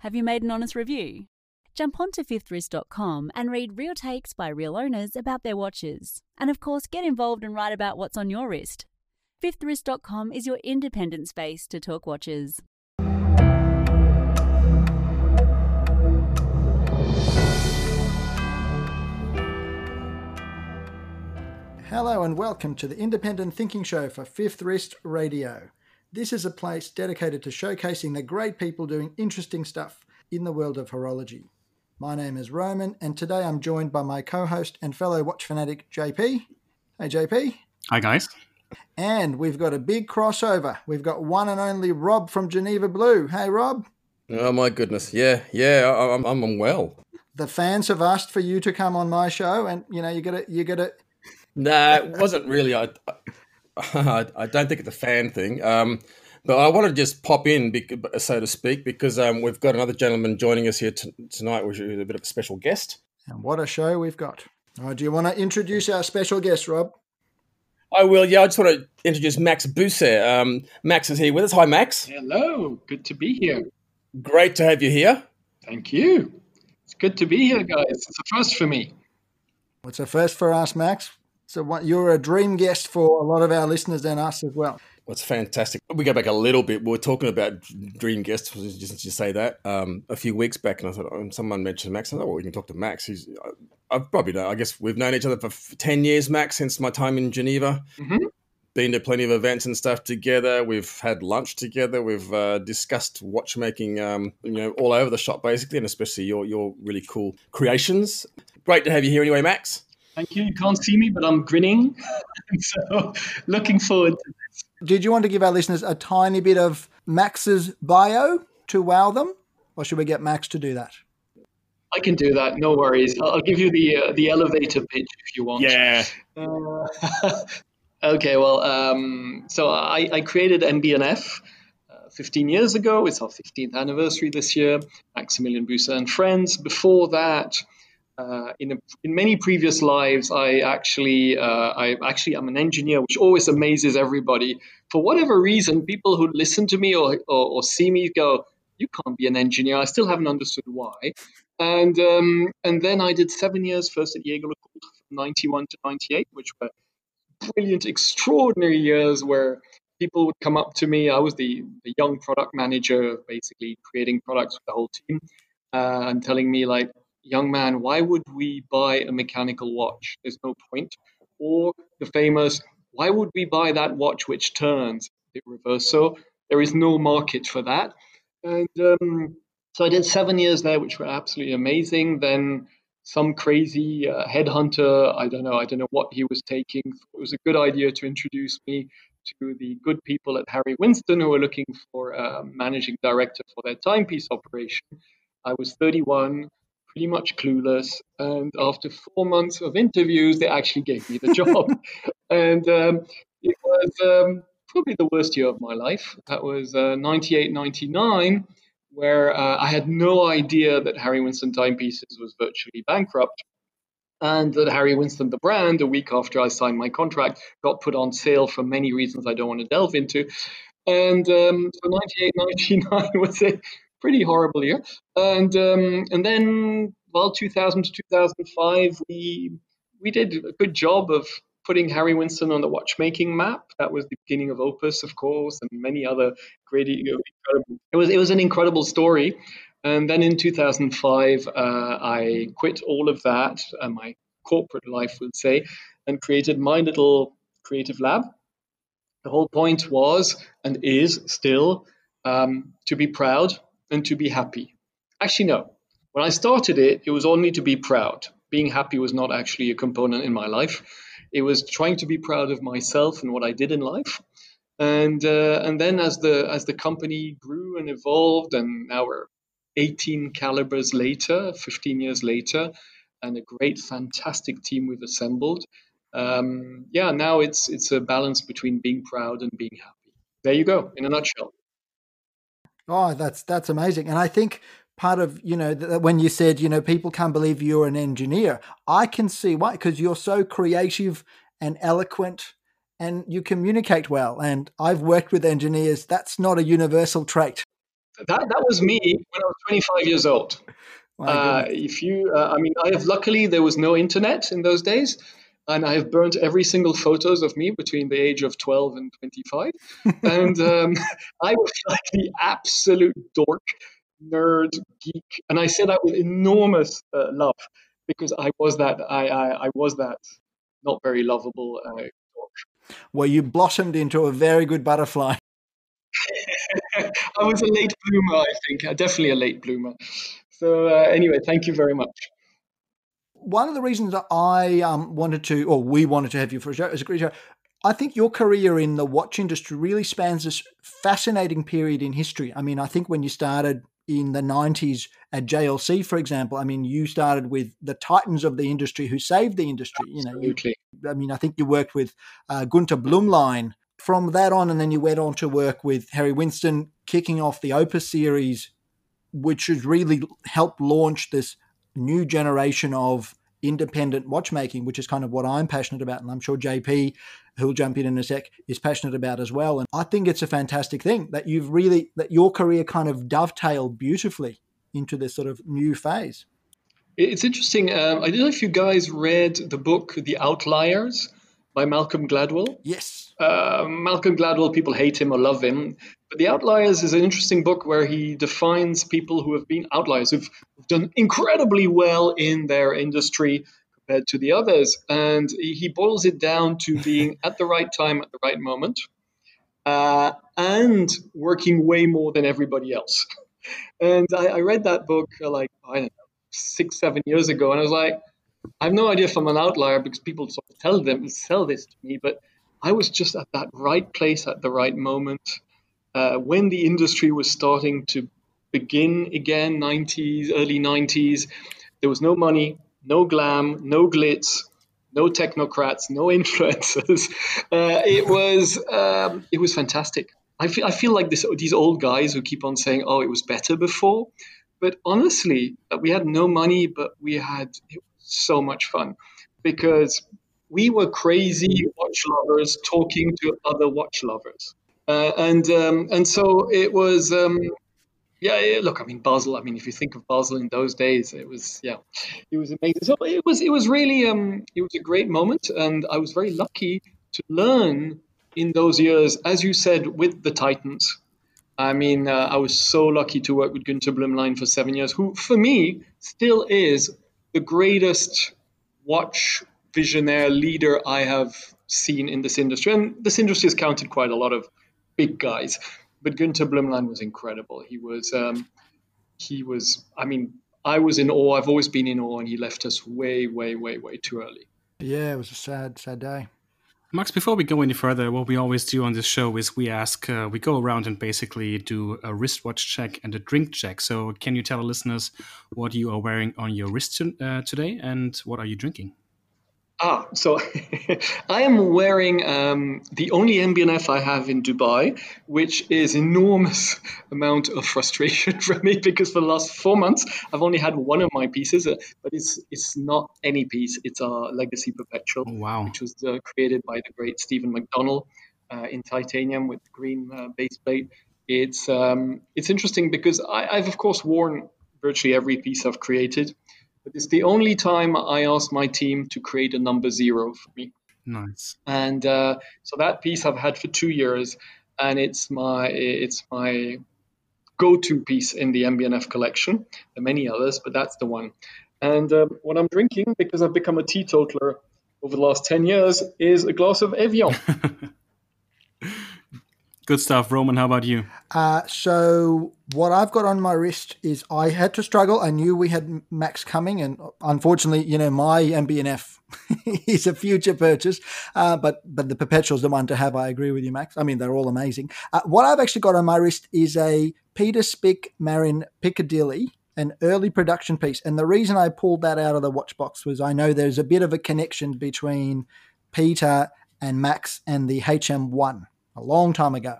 Have you made an honest review? Jump onto fifthwrist.com and read real takes by real owners about their watches. And of course, get involved and write about what's on your wrist. Fifthwrist.com is your independent space to talk watches. Hello and welcome to the Independent Thinking Show for Fifth Wrist Radio. This is a place dedicated to showcasing the great people doing interesting stuff in the world of horology. My name is Roman, and today I'm joined by my co host and fellow watch fanatic, JP. Hey, JP. Hi, guys. And we've got a big crossover. We've got one and only Rob from Geneva Blue. Hey, Rob. Oh, my goodness. Yeah, yeah, I'm, I'm well. The fans have asked for you to come on my show, and you know, you got to, you got to Nah, it wasn't really. I, I, I don't think it's a fan thing. Um, but I want to just pop in, so to speak, because um, we've got another gentleman joining us here t- tonight, which is a bit of a special guest. And what a show we've got. Oh, do you want to introduce our special guest, Rob? I will. Yeah, I just want to introduce Max Büsser. Um, Max is here with us. Hi, Max. Hello. Good to be here. Great to have you here. Thank you. It's good to be here, guys. It's a first for me. What's a first for us, Max? So what, you're a dream guest for a lot of our listeners and us as well. What's fantastic. We go back a little bit. We were talking about dream guests, just to say that, um, a few weeks back, and I thought oh, someone mentioned Max. I thought, well, we can talk to Max. He's, I, have probably know. I guess we've known each other for ten years, Max, since my time in Geneva. Mm-hmm. Been to plenty of events and stuff together. We've had lunch together. We've uh, discussed watchmaking, um, you know, all over the shop basically, and especially your your really cool creations. Great to have you here, anyway, Max. Thank you. You can't see me, but I'm grinning. so looking forward to this. Did you want to give our listeners a tiny bit of Max's bio to wow them? Or should we get Max to do that? I can do that. No worries. I'll give you the uh, the elevator pitch if you want. Yeah. Uh, okay. Well, um, so I, I created MB&F. uh, 15 years ago. It's our 15th anniversary this year. Maximilian Büsser and friends. Before that, uh, in, a, in many previous lives, I actually, uh, I actually, I'm an engineer, which always amazes everybody. For whatever reason, people who listen to me or, or, or see me go, "You can't be an engineer." I still haven't understood why. And um, and then I did seven years first at Jaeger from 91 to 98, which were brilliant, extraordinary years where people would come up to me. I was the, the young product manager, basically creating products for the whole team, uh, and telling me like, young man, why would we buy a mechanical watch? There's no point. Or the famous, why would we buy that watch which turns? The reverso. There is no market for that. And um, so I did seven years there, which were absolutely amazing. Then some crazy uh, headhunter, I don't know, I don't know what he was taking. It was a good idea to introduce me to the good people at Harry Winston who were looking for a managing director for their timepiece operation. I was 31 pretty much clueless. And after four months of interviews, they actually gave me the job. and um, it was um, probably the worst year of my life. That was uh, 98, 99, where uh, I had no idea that Harry Winston Timepieces was virtually bankrupt. And that Harry Winston, the brand, a week after I signed my contract, got put on sale for many reasons I don't want to delve into. And um, so 98, 99 was a pretty horrible year. And um, and then well, 2000 to 2005, we we did a good job of putting Harry Winston on the watchmaking map. That was the beginning of Opus, of course, and many other great, you know, incredible. It was it was an incredible story. And then in 2005, uh, I quit all of that, uh, my corporate life, would say, and created my little creative lab. The whole point was and is still um, to be proud and to be happy. Actually, no. When I started it, it was only to be proud. Being happy was not actually a component in my life. It was trying to be proud of myself and what I did in life. And uh, and then as the as the company grew and evolved, and now we're 18 calibers later, 15 years later, and a great, fantastic team we've assembled. Um, yeah, now it's it's a balance between being proud and being happy. There you go, in a nutshell. Oh, that's that's amazing, and I think part of you know when you said you know people can't believe you're an engineer, I can see why because you're so creative and eloquent, and you communicate well. And I've worked with engineers; that's not a universal trait. That that was me when I was 25 years old. Uh, if you, uh, I mean, I have luckily there was no internet in those days, and I have burnt every single photos of me between the age of 12 and 25, and um, I was like the absolute dork, nerd, geek, and I say that with enormous uh, love because I was that I, I, I was that not very lovable uh, dork. Well, you blossomed into a very good butterfly. I was a late bloomer, I think. Definitely a late bloomer. So uh, anyway, thank you very much. One of the reasons that I um, wanted to, or we wanted to have you for a show, is a great show. I think your career in the watch industry really spans this fascinating period in history. I mean, I think when you started in the 90s at JLC, for example, I mean, you started with the titans of the industry who saved the industry. Absolutely. You know, you, I mean, I think you worked with uh, Günter Blümlein. From that on, and then you went on to work with Harry Winston, kicking off the Opus series, which has really helped launch this new generation of independent watchmaking, which is kind of what I'm passionate about. And I'm sure JP, who'll jump in in a sec, is passionate about as well. And I think it's a fantastic thing that you've really, that your career kind of dovetailed beautifully into this sort of new phase. It's interesting. Um, I don't know if you guys read the book The Outliers by Malcolm Gladwell. Yes. Uh, Malcolm Gladwell, people hate him or love him. But The Outliers is an interesting book where he defines people who have been outliers, who've done incredibly well in their industry compared to the others. And he boils it down to being at the right time at the right moment uh, and working way more than everybody else. And I, I read that book uh, like, I don't know, six, seven years ago. And I was like, I have no idea if I'm an outlier because people sort of tell them, sell this to me, but I was just at that right place at the right moment uh, when the industry was starting to begin again, 90s, early 90s, there was no money, no glam, no glitz, no technocrats, no influencers. Uh, it was um, it was fantastic. I feel I feel like this, these old guys who keep on saying, "Oh, it was better before," but honestly, uh, we had no money, but we had so much fun because we were crazy watch lovers talking to other watch lovers. Uh, and um, and so it was. Um, yeah, yeah, look, I mean Basel. I mean, if you think of Basel in those days, it was yeah, it was amazing. So it was it was really um, it was a great moment, and I was very lucky to learn in those years, as you said, with the Titans. I mean, uh, I was so lucky to work with Günter Blümlein for seven years, who for me still is the greatest watch visionaire leader I have seen in this industry, and this industry has counted quite a lot of big guys. But Günter Blümlein was incredible. He was, um, he was. I mean, I was in awe. I've always been in awe, and he left us way, way, way, way too early. Yeah, it was a sad, sad day. Max, before we go any further, what we always do on this show is we ask, uh, we go around and basically do a wristwatch check and a drink check. So, can you tell our listeners what you are wearing on your wrist uh, today and what are you drinking? Ah, so I am wearing um, the only MB&F I have in Dubai, which is enormous amount of frustration for me because for the last four months I've only had one of my pieces, uh, but it's it's not any piece. It's a Legacy Perpetual, oh, wow. which was uh, created by the great Stephen McDonnell uh, in titanium with green uh, base plate. It's um, it's interesting because I, I've of course worn virtually every piece I've created. But it's the only time I asked my team to create a number zero for me. Nice. And uh, so that piece I've had for two years, and it's my it's my go-to piece in the MB&F collection. There are many others, but that's the one. And uh, what I'm drinking, because I've become a teetotaler over the last 10 years, is a glass of Evian. Good stuff, Roman. How about you? Uh, so what I've got on my wrist is I had to struggle. I knew we had Max coming, and unfortunately, you know, my MB&F is a future purchase. Uh, but but the perpetual is the one to have. I agree with you, Max. I mean, they're all amazing. Uh, what I've actually got on my wrist is a Peter Speake-Marin Piccadilly an early production piece. And the reason I pulled that out of the watch box was I know there's a bit of a connection between Peter and Max and the HM1 a long time ago.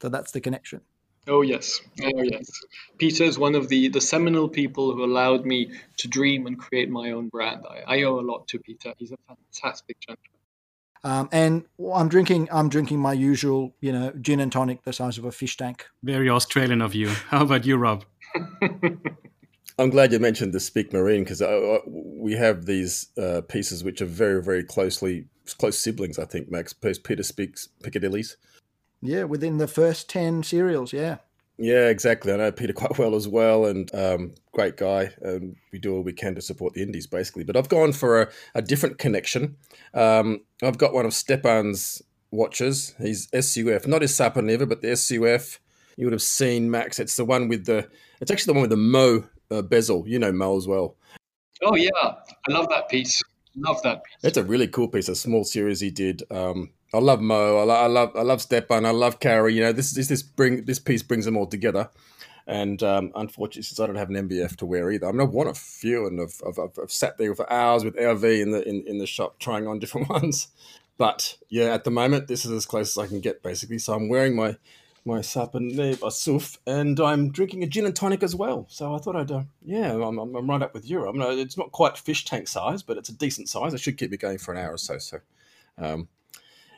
So that's the connection. Oh yes, oh yes. Peter is one of the the seminal people who allowed me to dream and create my own brand. I, I owe a lot to Peter. He's a fantastic gentleman. Um, and I'm drinking I'm drinking my usual, you know, gin and tonic the size of a fish tank. Very Australian of you. How about you, Rob? I'm glad you mentioned the Speake-Marin because uh, uh, we have these uh, pieces which are very, very closely close siblings. I think Max Peter speaks Piccadillys. Yeah, within the first ten serials. Yeah. Yeah, exactly. I know Peter quite well as well, and um, great guy. And we do all we can to support the indies, basically. But I've gone for a, a different connection. Um, I've got one of Stepan's watches. He's SUF, not his Sarpaneva, but the SUF. You would have seen Max. It's the one with the. It's actually the one with the Mo uh, bezel. You know Mo as well. Oh yeah, I love that piece. Love that piece. It's a really cool piece. A small series he did. Um, I love Mo. I, lo- I love I love Stepan. I love Carrie. You know, this this this bring this piece brings them all together. And um, unfortunately, since I don't have an MBF to wear either, I'm not one of few, and I've, I've, I've, sat there for hours with LV in the in, in the shop trying on different ones. But yeah, at the moment, this is as close as I can get, basically. So I'm wearing my my Sarpaneva SUF, and I'm drinking a gin and tonic as well. So I thought I'd, uh, yeah, I'm, I'm, I'm, right up with you. I mean, it's not quite fish tank size, but it's a decent size. I should keep it going for an hour or so. So, um,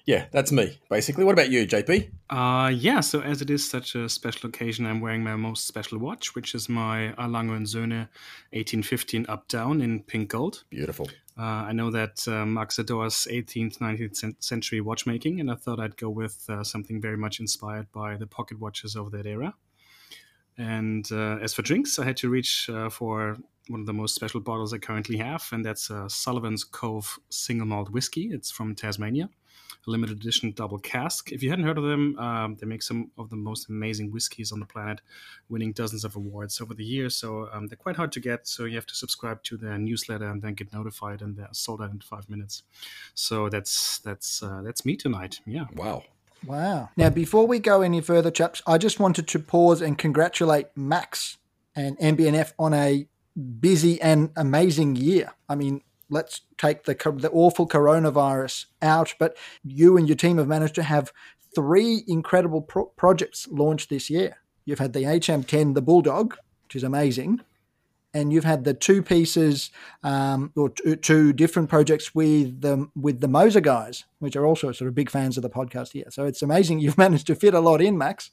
yeah, that's me basically. What about you, JP? Uh, yeah. So as it is such a special occasion, I'm wearing my most special watch, which is my A. Lange und Söhne 1815 up down in pink gold. Beautiful. Uh, I know that uh, Max adores 18th, 19th century watchmaking, and I thought I'd go with uh, something very much inspired by the pocket watches of that era. And uh, as for drinks, I had to reach uh, for one of the most special bottles I currently have, and that's Sullivan's Cove single malt whiskey. It's from Tasmania limited edition double cask. If you hadn't heard of them, um, they make some of the most amazing whiskeys on the planet, winning dozens of awards over the years. So um, they're quite hard to get. So you have to subscribe to their newsletter and then get notified, and they're sold out in five minutes. So that's that's uh, that's me tonight. Yeah. Wow. Wow. Now, before we go any further, chaps, I just wanted to pause and congratulate Max and MB&F on a busy and amazing year. I mean, let's take the the awful coronavirus out, but you and your team have managed to have three incredible pro- projects launched this year. You've had the HM10, the Bulldog, which is amazing, and you've had the two pieces um, or two, two, different projects with the with the Moser guys, which are also sort of big fans of the podcast here. So it's amazing you've managed to fit a lot in, Max.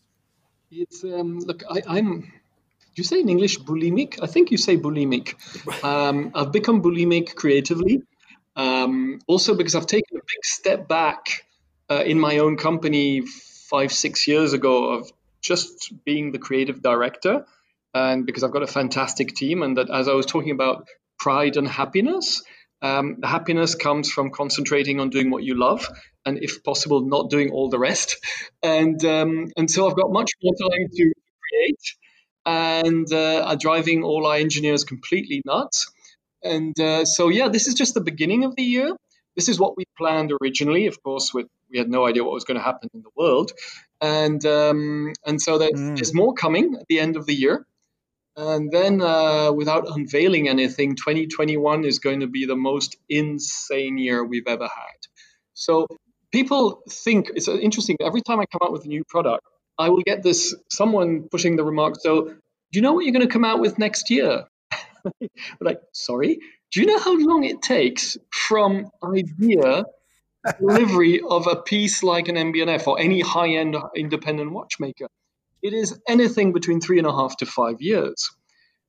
It's um, look, I, I'm you say in English bulimic? I think you say bulimic. Um, I've become bulimic creatively. Um, also because I've taken a big step back uh, in my own company five, six years ago of just being the creative director. And because I've got a fantastic team, and that as I was talking about pride and happiness, um, the happiness comes from concentrating on doing what you love, and if possible, not doing all the rest. And um, and so I've got much more time to create and uh, are driving all our engineers completely nuts. And uh, so, yeah, this is just the beginning of the year. This is what we planned originally. Of course, with, we had no idea what was going to happen in the world, and um, and so there's, mm. there's more coming at the end of the year. And then, uh, without unveiling anything, 2021 is going to be the most insane year we've ever had. So people think it's interesting. Every time I come out with a new product, I will get this someone pushing the remark. So, do you know what you're going to come out with next year? like, sorry, do you know how long it takes from idea delivery of a piece like an MB&F or any high-end independent watchmaker? It is anything between three and a half to five years.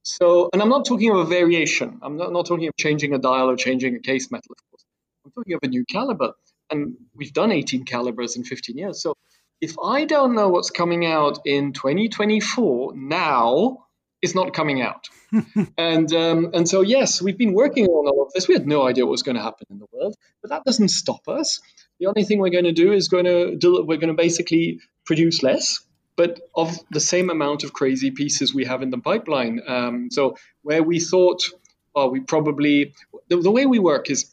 So, and I'm not talking of a variation. I'm not, not talking of changing a dial or changing a case metal, of course. I'm talking of a new caliber. And we've done 18 calibers in 15 years. So if I don't know what's coming out in 2024 now, it's not coming out. and um, and so yes, we've been working on all of this. We had no idea what was going to happen in the world, but that doesn't stop us. The only thing we're going to do is going to do, we're going to basically produce less, but of the same amount of crazy pieces we have in the pipeline. Um, so where we thought, oh, we probably the, the way we work is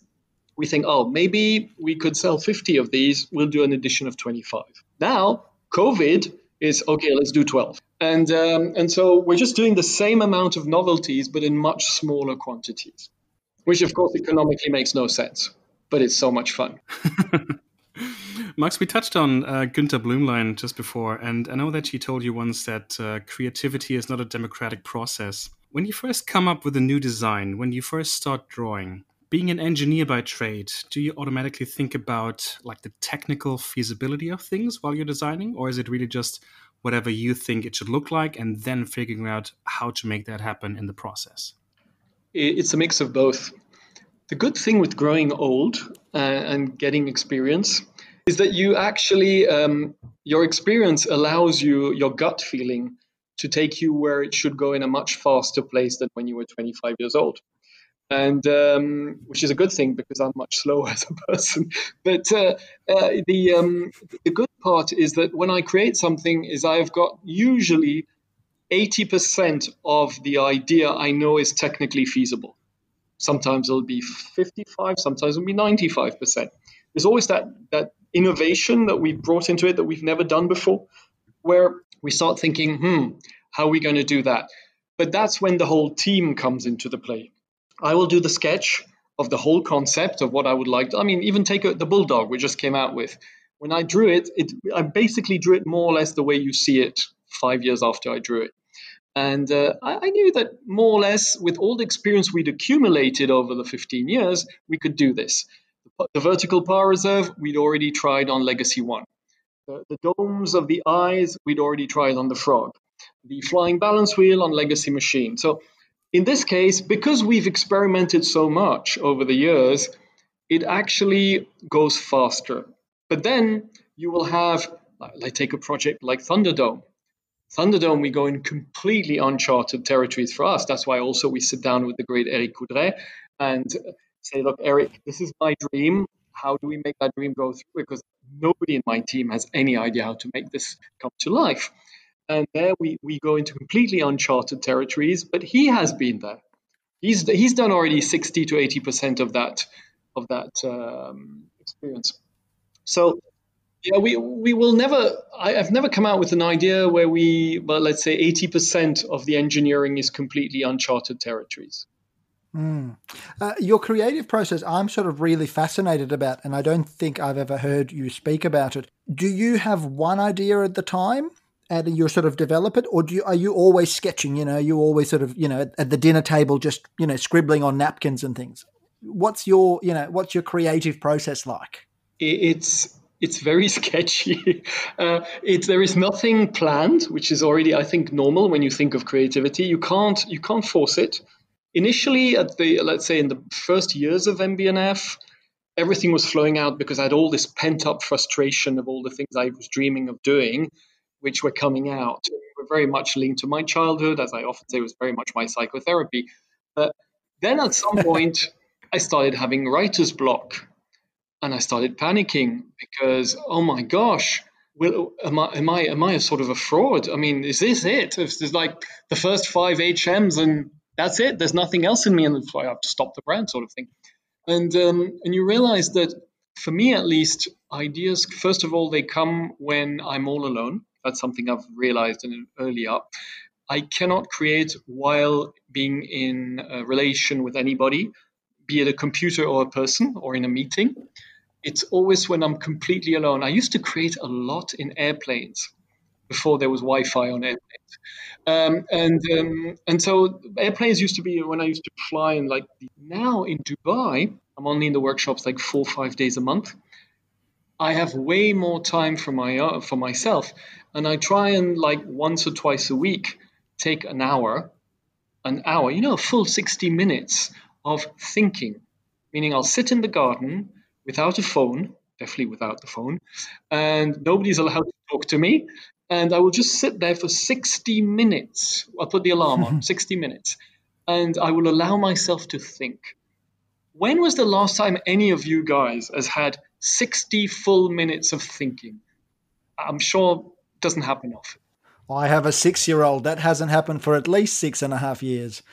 we think, oh, maybe we could sell 50 of these. We'll do an edition of 25. Now, COVID is okay. Let's do 12. And um, and so we're just doing the same amount of novelties, but in much smaller quantities, which of course economically makes no sense, but it's so much fun. Max, we touched on uh, Günter Blümlein just before, and I know that he told you once that uh, creativity is not a democratic process. When you first come up with a new design, when you first start drawing, being an engineer by trade, do you automatically think about like the technical feasibility of things while you're designing, or is it really just whatever you think it should look like and then figuring out how to make that happen in the process? It's a mix of both. The good thing with growing old uh, and getting experience is that you actually, um, your experience allows you, your gut feeling, to take you where it should go in a much faster place than when you were 25 years old and um, which is a good thing because I'm much slower as a person. But uh, uh, the um, the good part is that when I create something, is I've got usually 80% of the idea I know is technically feasible. Sometimes it'll be 55, sometimes it'll be 95%. There's always that that innovation that we've brought into it that we've never done before, where we start thinking, hmm, how are we going to do that? But that's when the whole team comes into the play I will do the sketch of the whole concept of what I would like. To, I mean, even take a, the bulldog we just came out with. When I drew it, it, I basically drew it more or less the way you see it five years after I drew it. And uh, I, I, knew that more or less, with all the experience we'd accumulated over the 15 years, we could do this. The, the vertical power reserve, we'd already tried on Legacy 1. The, the domes of the eyes, we'd already tried on the frog. The flying balance wheel on Legacy Machine. So in this case, because we've experimented so much over the years, it actually goes faster. But then you will have, like, take a project like Thunderdome. Thunderdome, we go in completely uncharted territories for us. That's why also we sit down with the great Eric Coudray and say, look, Eric, this is my dream. How do we make that dream go through? Because nobody in my team has any idea how to make this come to life. And there we, we go into completely uncharted territories, but he has been there. He's, he's done already 60 to 80% of that, of that um, experience. So yeah, we we will never. I, have never come out with an idea where we, well, let's say, eighty percent of the engineering is completely uncharted territories. Mm. Uh, your creative process, I'm sort of really fascinated about, and I don't think I've ever heard you speak about it. Do you have one idea at the time, and you sort of develop it, or do you, are you always sketching? You know, you always sort of you know at the dinner table just you know scribbling on napkins and things. What's your you know what's your creative process like? It's it's very sketchy. Uh, it's there is nothing planned, which is already I think normal when you think of creativity. You can't you can't force it. Initially, at the let's say in the first years of MB&F, everything was flowing out because I had all this pent up frustration of all the things I was dreaming of doing which were coming out were very much linked to my childhood, as I often say, was very much my psychotherapy. But then at some point, I started having writer's block and I started panicking because, oh my gosh, will, am, I, am, I, am I a sort of a fraud? I mean, is this it? If there's like the first five HMs and that's it, there's nothing else in me, and so I have to stop the brand, sort of thing. And, um, and you realize that for me at least, ideas, first of all, they come when I'm all alone. That's something I've realized in an early. I cannot create while being in a relation with anybody, be it a computer or a person or in a meeting. It's always when I'm completely alone. I used to create a lot in airplanes before there was Wi-Fi on airplanes, um, and um, and so airplanes used to be when I used to fly and like now in Dubai, I'm only in the workshops like four five days a month. I have way more time for my uh, for myself, and I try and like once or twice a week take an hour, an hour, you know, a full sixty minutes of thinking. Meaning, I'll sit in the garden without a phone, definitely without the phone, and nobody's allowed to talk to me, and I will just sit there for sixty minutes. I'll put the alarm on, sixty minutes, and I will allow myself to think. When was the last time any of you guys has had 60 full minutes of thinking. I'm sure doesn't happen often. I have a six year old. That hasn't happened for at least six and a half years.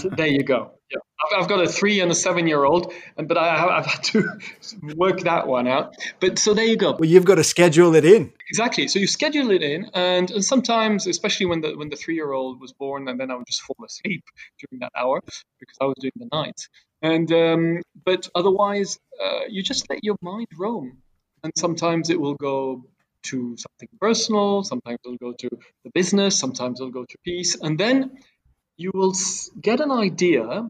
so there you go. Yeah. I've, I've, got a three and a seven year old, but I, have had to work that one out. But so there you go. Well, you've got to schedule it in. Exactly. So you schedule it in, and, and sometimes, especially when the when the three year old was born, and then I would just fall asleep during that hour because I was doing the night. And um, but otherwise, uh, you just let your mind roam, and sometimes it will go to something personal, sometimes it'll go to the business, sometimes it'll go to peace, and then you will get an idea,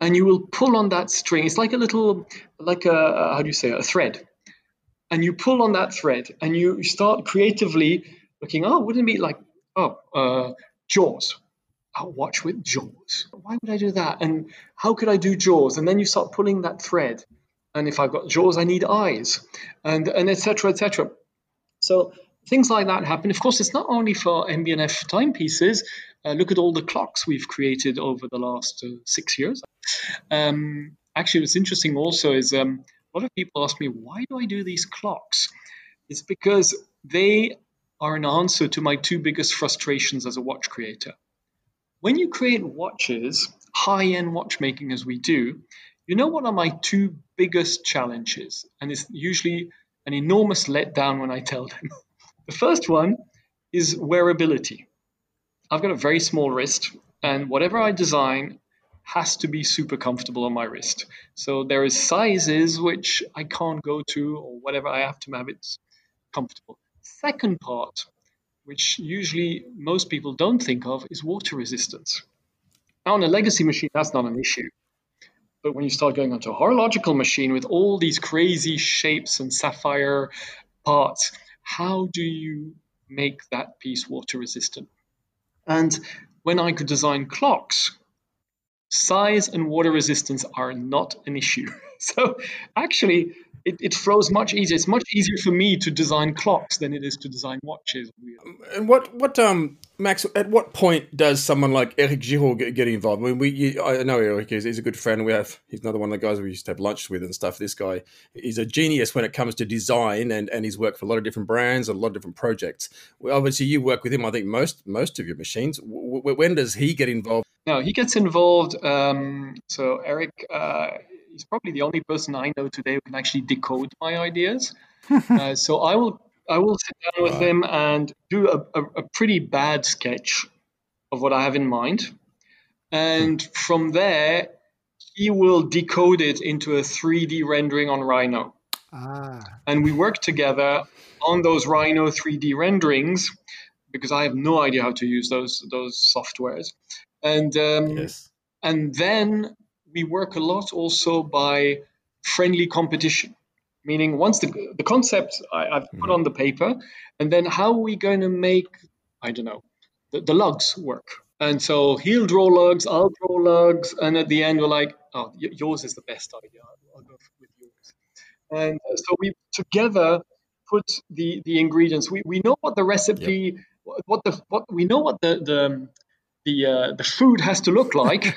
and you will pull on that string. It's like a little, like a, how do you say, a thread. And you pull on that thread and you start creatively looking, oh, wouldn't it be like, oh, uh, Jaws? I'll watch with Jaws. Why would I do that? And how could I do Jaws? And then you start pulling that thread. And if I've got Jaws, I need eyes, and and etc. etc. So things like that happen. Of course, it's not only for MB&F timepieces. Uh, look at all the clocks we've created over the last uh, six years. Um, actually, what's interesting also is um, a lot of people ask me, why do I do these clocks? It's because they are an answer to my two biggest frustrations as a watch creator. When you create watches, high end watchmaking as we do, you know what are my two biggest challenges? And it's usually an enormous letdown when I tell them. the first one is wearability. I've got a very small wrist, and whatever I design has to be super comfortable on my wrist. So there is sizes which I can't go to, or whatever I have to have it comfortable. Second part, which usually most people don't think of, is water resistance. Now, on a legacy machine, that's not an issue. But when you start going onto a horological machine with all these crazy shapes and sapphire parts, how do you make that piece water resistant? And when I could design clocks, size and water resistance are not an issue. So actually, it, it flows much easier. It's much easier for me to design clocks than it is to design watches. And what what um Max? At what point does someone like Eric Giroud get, get involved? I mean, we you, I know Eric is he's a good friend. We have he's another one of the guys we used to have lunch with and stuff. This guy is a genius when it comes to design, and and he's worked for a lot of different brands, and a lot of different projects. Well, obviously, you work with him. I think most most of your machines. W- when does he get involved? No, he gets involved. Um, so Eric. Uh, he's probably the only person I know today who can actually decode my ideas. uh, so I will I will sit down with him and do a, a, a, pretty bad sketch of what I have in mind, and from there he will decode it into a 3D rendering on Rhino. Ah. And we work together on those Rhino 3D renderings because I have no idea how to use those those softwares. And um, yes. and then we work a lot also by friendly competition meaning once the, the concept I, have put mm-hmm. on the paper and then how are we going to make i don't know the, the lugs work and so he'll draw lugs i'll draw lugs and at the end we're like oh y- yours is the best idea i'll, go with yours and uh, so we together put the the ingredients we, we know what the recipe yep. what the what we know what the the the, uh, the food has to look like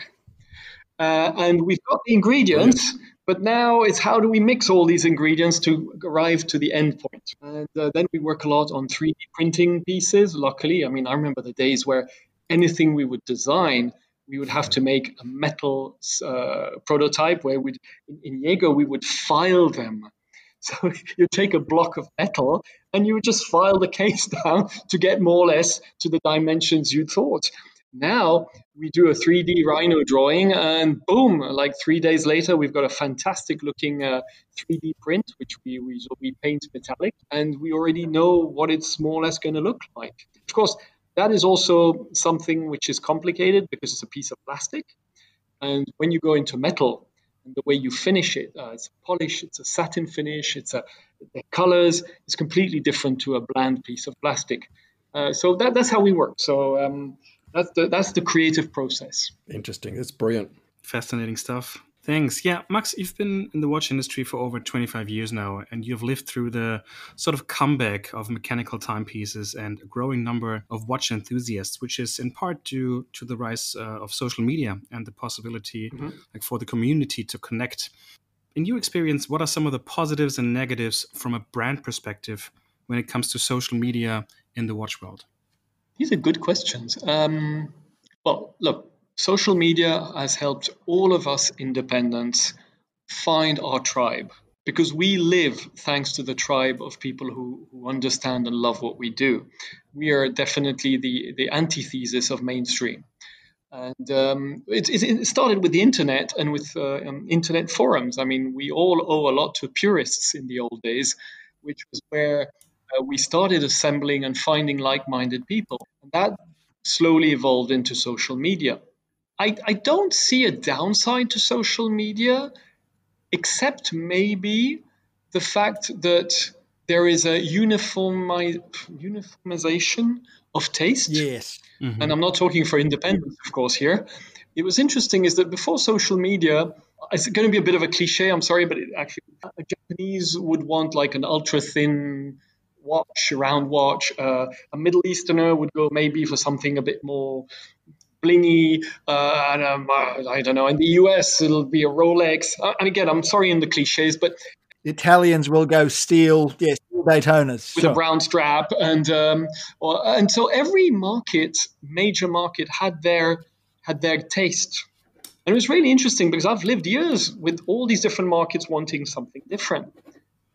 Uh, and we've got the ingredients, but now it's how do we mix all these ingredients to arrive to the end point? And uh, then we work a lot on 3D printing pieces. Luckily, I mean, I remember the days where anything we would design, we would have to make a metal uh, prototype where we'd, in, in Jaeger, we would file them. So you take a block of metal and you would just file the case down to get more or less to the dimensions you thought. Now we do a 3D rhino drawing, and boom, like three days later, we've got a fantastic looking uh, 3D print, which we, we, we paint metallic, and we already know what it's more or less going to look like. Of course, that is also something which is complicated because it's a piece of plastic. And when you go into metal, and the way you finish it, uh, it's a polish, it's a satin finish, it's a the colors is completely different to a bland piece of plastic. Uh, so that, that's how we work. So um, that's the that's the creative process. Interesting. It's brilliant. Fascinating stuff. Thanks. Yeah, Max, you've been in the watch industry for over 25 years now, and you've lived through the sort of comeback of mechanical timepieces and a growing number of watch enthusiasts, which is in part due to the rise uh, of social media and the possibility mm-hmm. like for the community to connect. In your experience, what are some of the positives and negatives from a brand perspective when it comes to social media in the watch world? These are good questions. Um, well, look, social media has helped all of us independents find our tribe because we live thanks to the tribe of people who, who understand and love what we do. We are definitely the, the antithesis of mainstream. And um, it, it, started with the internet and with uh, um, internet forums. I mean, we all owe a lot to purists in the old days, which was where uh, we started assembling and finding like minded people. And that slowly evolved into social media. I, I don't see a downside to social media, except maybe the fact that there is a uniformi- uniformization of taste. Yes. Mm-hmm. And I'm not talking for independence, of course, here. It was interesting is that before social media, it's going to be a bit of a cliche, I'm sorry, but actually, a Japanese would want like an ultra thin watch, round watch. Uh, a Middle Easterner would go maybe for something a bit more blingy. Uh, and um, I don't know. In the US, it'll be a Rolex. Uh, and again, I'm sorry in the cliches, but Italians will go steel, yes, steel Daytonas with sure. a brown strap, and um, or, and so every market, major market, had their had their taste. And it was really interesting because I've lived years with all these different markets wanting something different.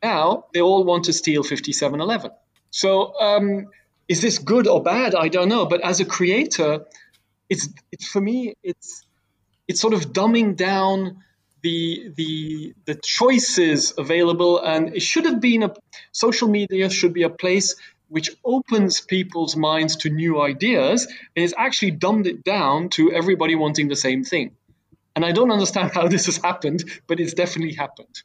Now they all want to steel 5711. So um, is this good or bad? I don't know. But as a creator, it's, it's for me, it's it's sort of dumbing down the the the choices available, and it should have been a social media should be a place which opens people's minds to new ideas and it's actually dumbed it down to everybody wanting the same thing. And I don't understand how this has happened, but it's definitely happened.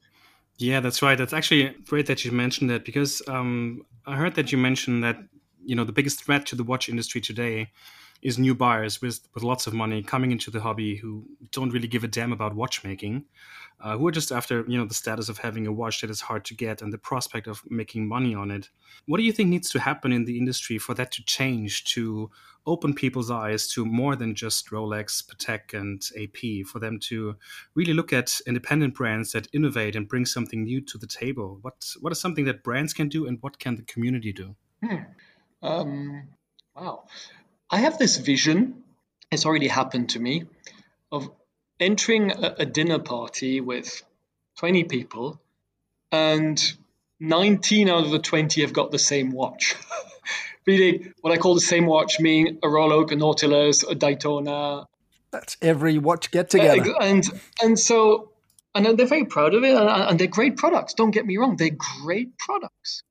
Yeah, that's right. That's actually great that you mentioned that because um, I heard that you mentioned that you know the biggest threat to the watch industry today is new buyers with, with lots of money coming into the hobby who don't really give a damn about watchmaking, uh, who are just after you know the status of having a watch that is hard to get and the prospect of making money on it. What do you think needs to happen in the industry for that to change to open people's eyes to more than just Rolex, Patek, and AP, for them to really look at independent brands that innovate and bring something new to the table? What what is something that brands can do, and what can the community do? Hmm. Um, wow. I have this vision, it's already happened to me, of entering a, a dinner party with 20 people and 19 out of the 20 have got the same watch. really, what I call the same watch, meaning a Oak, a Nautilus, a Daytona. That's every watch get together. And, and so, and they're very proud of it, and, and they're great products. Don't get me wrong, they're great products.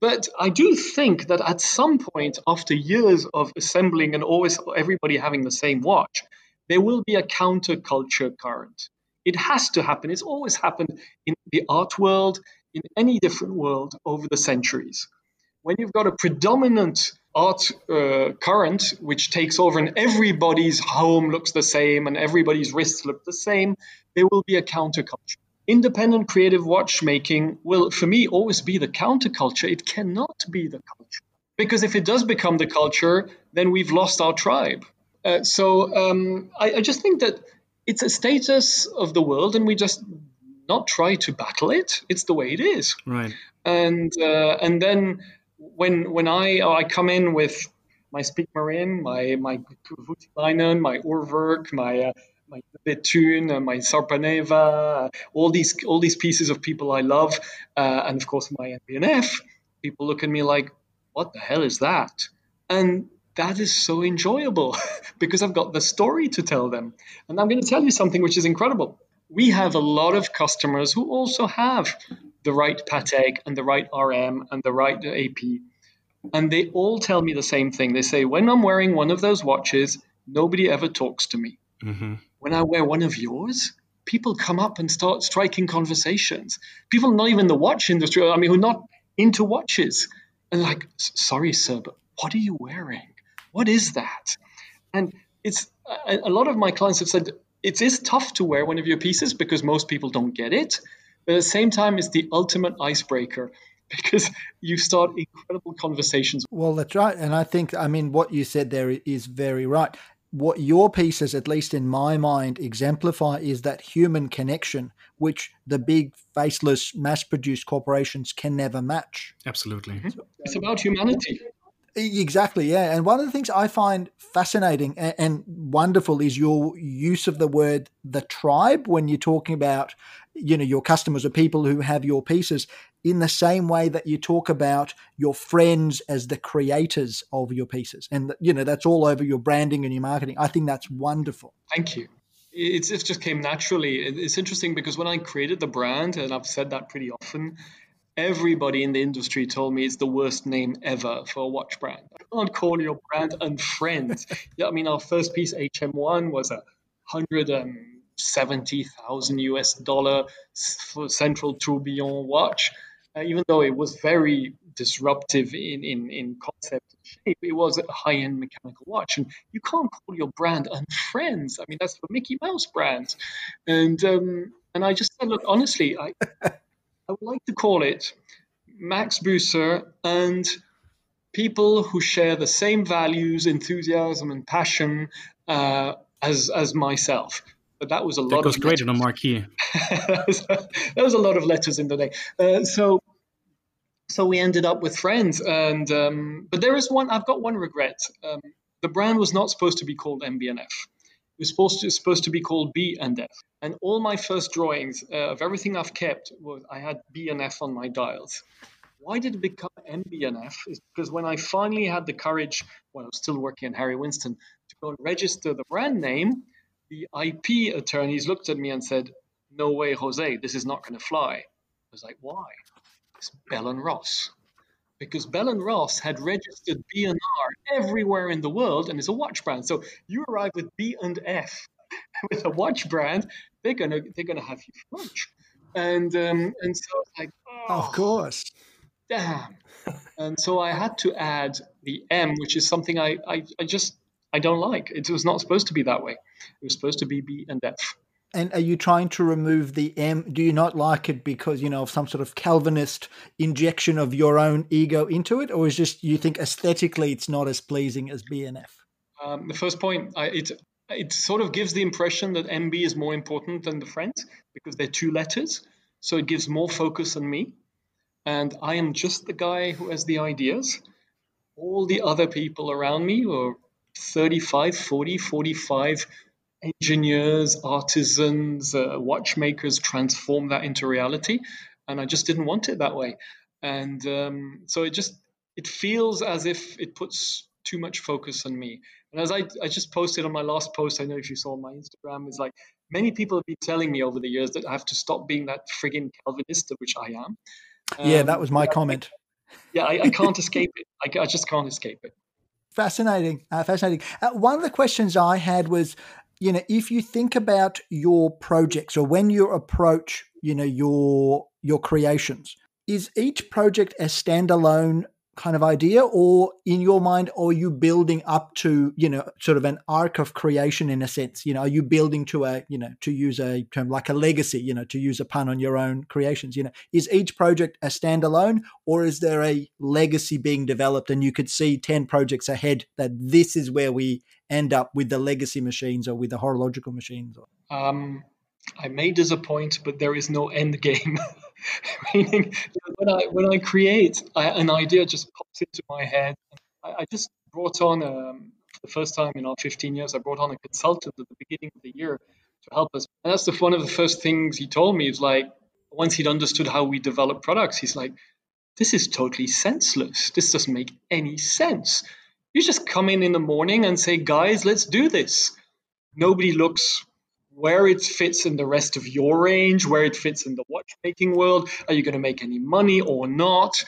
But I do think that at some point, after years of assembling and always everybody having the same watch, there will be a counterculture current. It has to happen. It's always happened in the art world, in any different world over the centuries. When you've got a predominant art uh, current which takes over and everybody's home looks the same and everybody's wrists look the same, there will be a counterculture independent creative watchmaking will, for me, always be the counterculture. It cannot be the culture. Because if it does become the culture, then we've lost our tribe. Uh, so um, I, I, just think that it's a status of the world, and we just not try to battle it. It's the way it is. Right. And uh, and then when when I I come in with my Speake-Marin, my my Voutilainen, my Urwerk, my uh, my Bethune, uh, my Sarpaneva, uh, all these all these pieces of people I love, uh, and of course my MB&F. People look at me like, "What the hell is that?" And that is so enjoyable because I've got the story to tell them. And I'm going to tell you something which is incredible. We have a lot of customers who also have the right Patek and the right RM and the right AP. And they all tell me the same thing. They say, when I'm wearing one of those watches, nobody ever talks to me. Mm-hmm. When I wear one of yours, people come up and start striking conversations. People not even the watch industry, I mean, who are not into watches. And like, sorry, sir, but what are you wearing? What is that? And it's a, a lot of my clients have said it is tough to wear one of your pieces because most people don't get it. But at the same time, it's the ultimate icebreaker because you start incredible conversations. Well, that's right. And I think, I mean, what you said there is very right what your pieces, at least in my mind, exemplify is that human connection, which the big, faceless, mass produced corporations can never match. Absolutely. Mm-hmm. It's about humanity. Exactly, yeah. And one of the things I find fascinating and, and, wonderful is your use of the word the tribe when you're talking about, you know, your customers or people who have your pieces in the same way that you talk about your friends as the creators of your pieces. And, you know, that's all over your branding and your marketing. I think that's wonderful. Thank you. It's, it just came naturally. It's interesting because when I created the brand, and I've said that pretty often, everybody in the industry told me it's the worst name ever for a watch brand. can't call your brand unfriend. yeah, I mean, our first piece, HM1, was a hundred and seventy thousand US dollar central tourbillon watch. Uh, even though it was very disruptive in, in, in concept and shape, it was a high end mechanical watch. And you can't call your brand unfriends. I mean, that's the Mickey Mouse brand. And um, and I just said, look, honestly, I, I would like to call it Max Büsser and people who share the same values, enthusiasm, and passion uh, as as myself. But that was a that lot. goes great in a marquee. that, was, that was a lot of letters in the day. Uh, so so we ended up with friends, and um, but there is one. I've got one regret. Um, the brand was not supposed to be called MB&F. Was supposed to supposed to be called B and F. And all my first drawings uh, of everything I've kept was I had B and F on my dials. Why did it become MB&F? Is because when I finally had the courage, when I was still working at Harry Winston, to go and register the brand name, the IP attorneys looked at me and said, "No way, Jose, this is not going to fly." I was like, "Why?" It's Bell and Ross, because Bell and Ross had registered B and R everywhere in the world, and it's a watch brand. So you arrive with B and F with a watch brand, they're gonna they're gonna have you for lunch. And um, and so like, oh, of course damn. and so I had to add the M, which is something I, I, I just I don't like. It was not supposed to be that way. It was supposed to be B and F. And are you trying to remove the M? Do you not like it because you know of some sort of Calvinist injection of your own ego into it, or is just you think aesthetically it's not as pleasing as BNF? Um, the first point, I, it it sort of gives the impression that MB is more important than the friends because they're two letters, so it gives more focus on me and I am just the guy who has the ideas. All the other people around me are 35, 40, 45 engineers, artisans, uh, watchmakers transform that into reality. And I just didn't want it that way. And um, so it just it feels as if it puts too much focus on me. And as I, I just posted on my last post, I know if you saw my Instagram, is like many people have been telling me over the years that I have to stop being that frigging Calvinist, which I am, yeah, that um, was my comment. Yeah, I, I can't escape it. I, I, just can't escape it. Fascinating, uh, fascinating. Uh, one of the questions I had was, you know, if you think about your projects or when you approach, you know, your your creations, is each project a standalone kind of idea or in your mind are you building up to you know sort of an arc of creation in a sense? You know are you building to a you know to use a term like a legacy you know to use a pun on your own creations you know? Is each project a standalone or is there a legacy being developed and you could see 10 projects ahead that this is where we end up with the legacy machines or with the horological machines um I may disappoint, but there is no end game. Meaning, when I when I create, I, an idea just pops into my head. I, I just brought on um, the first time in our 15 years. I brought on a consultant at the beginning of the year to help us. And that's the, one of the first things he told me. Is like once he'd understood how we develop products, he's like, "This is totally senseless. This doesn't make any sense. You just come in in the morning and say, guys, let's do this." Nobody looks where it fits in the rest of your range, where it fits in the watchmaking world. Are you going to make any money or not?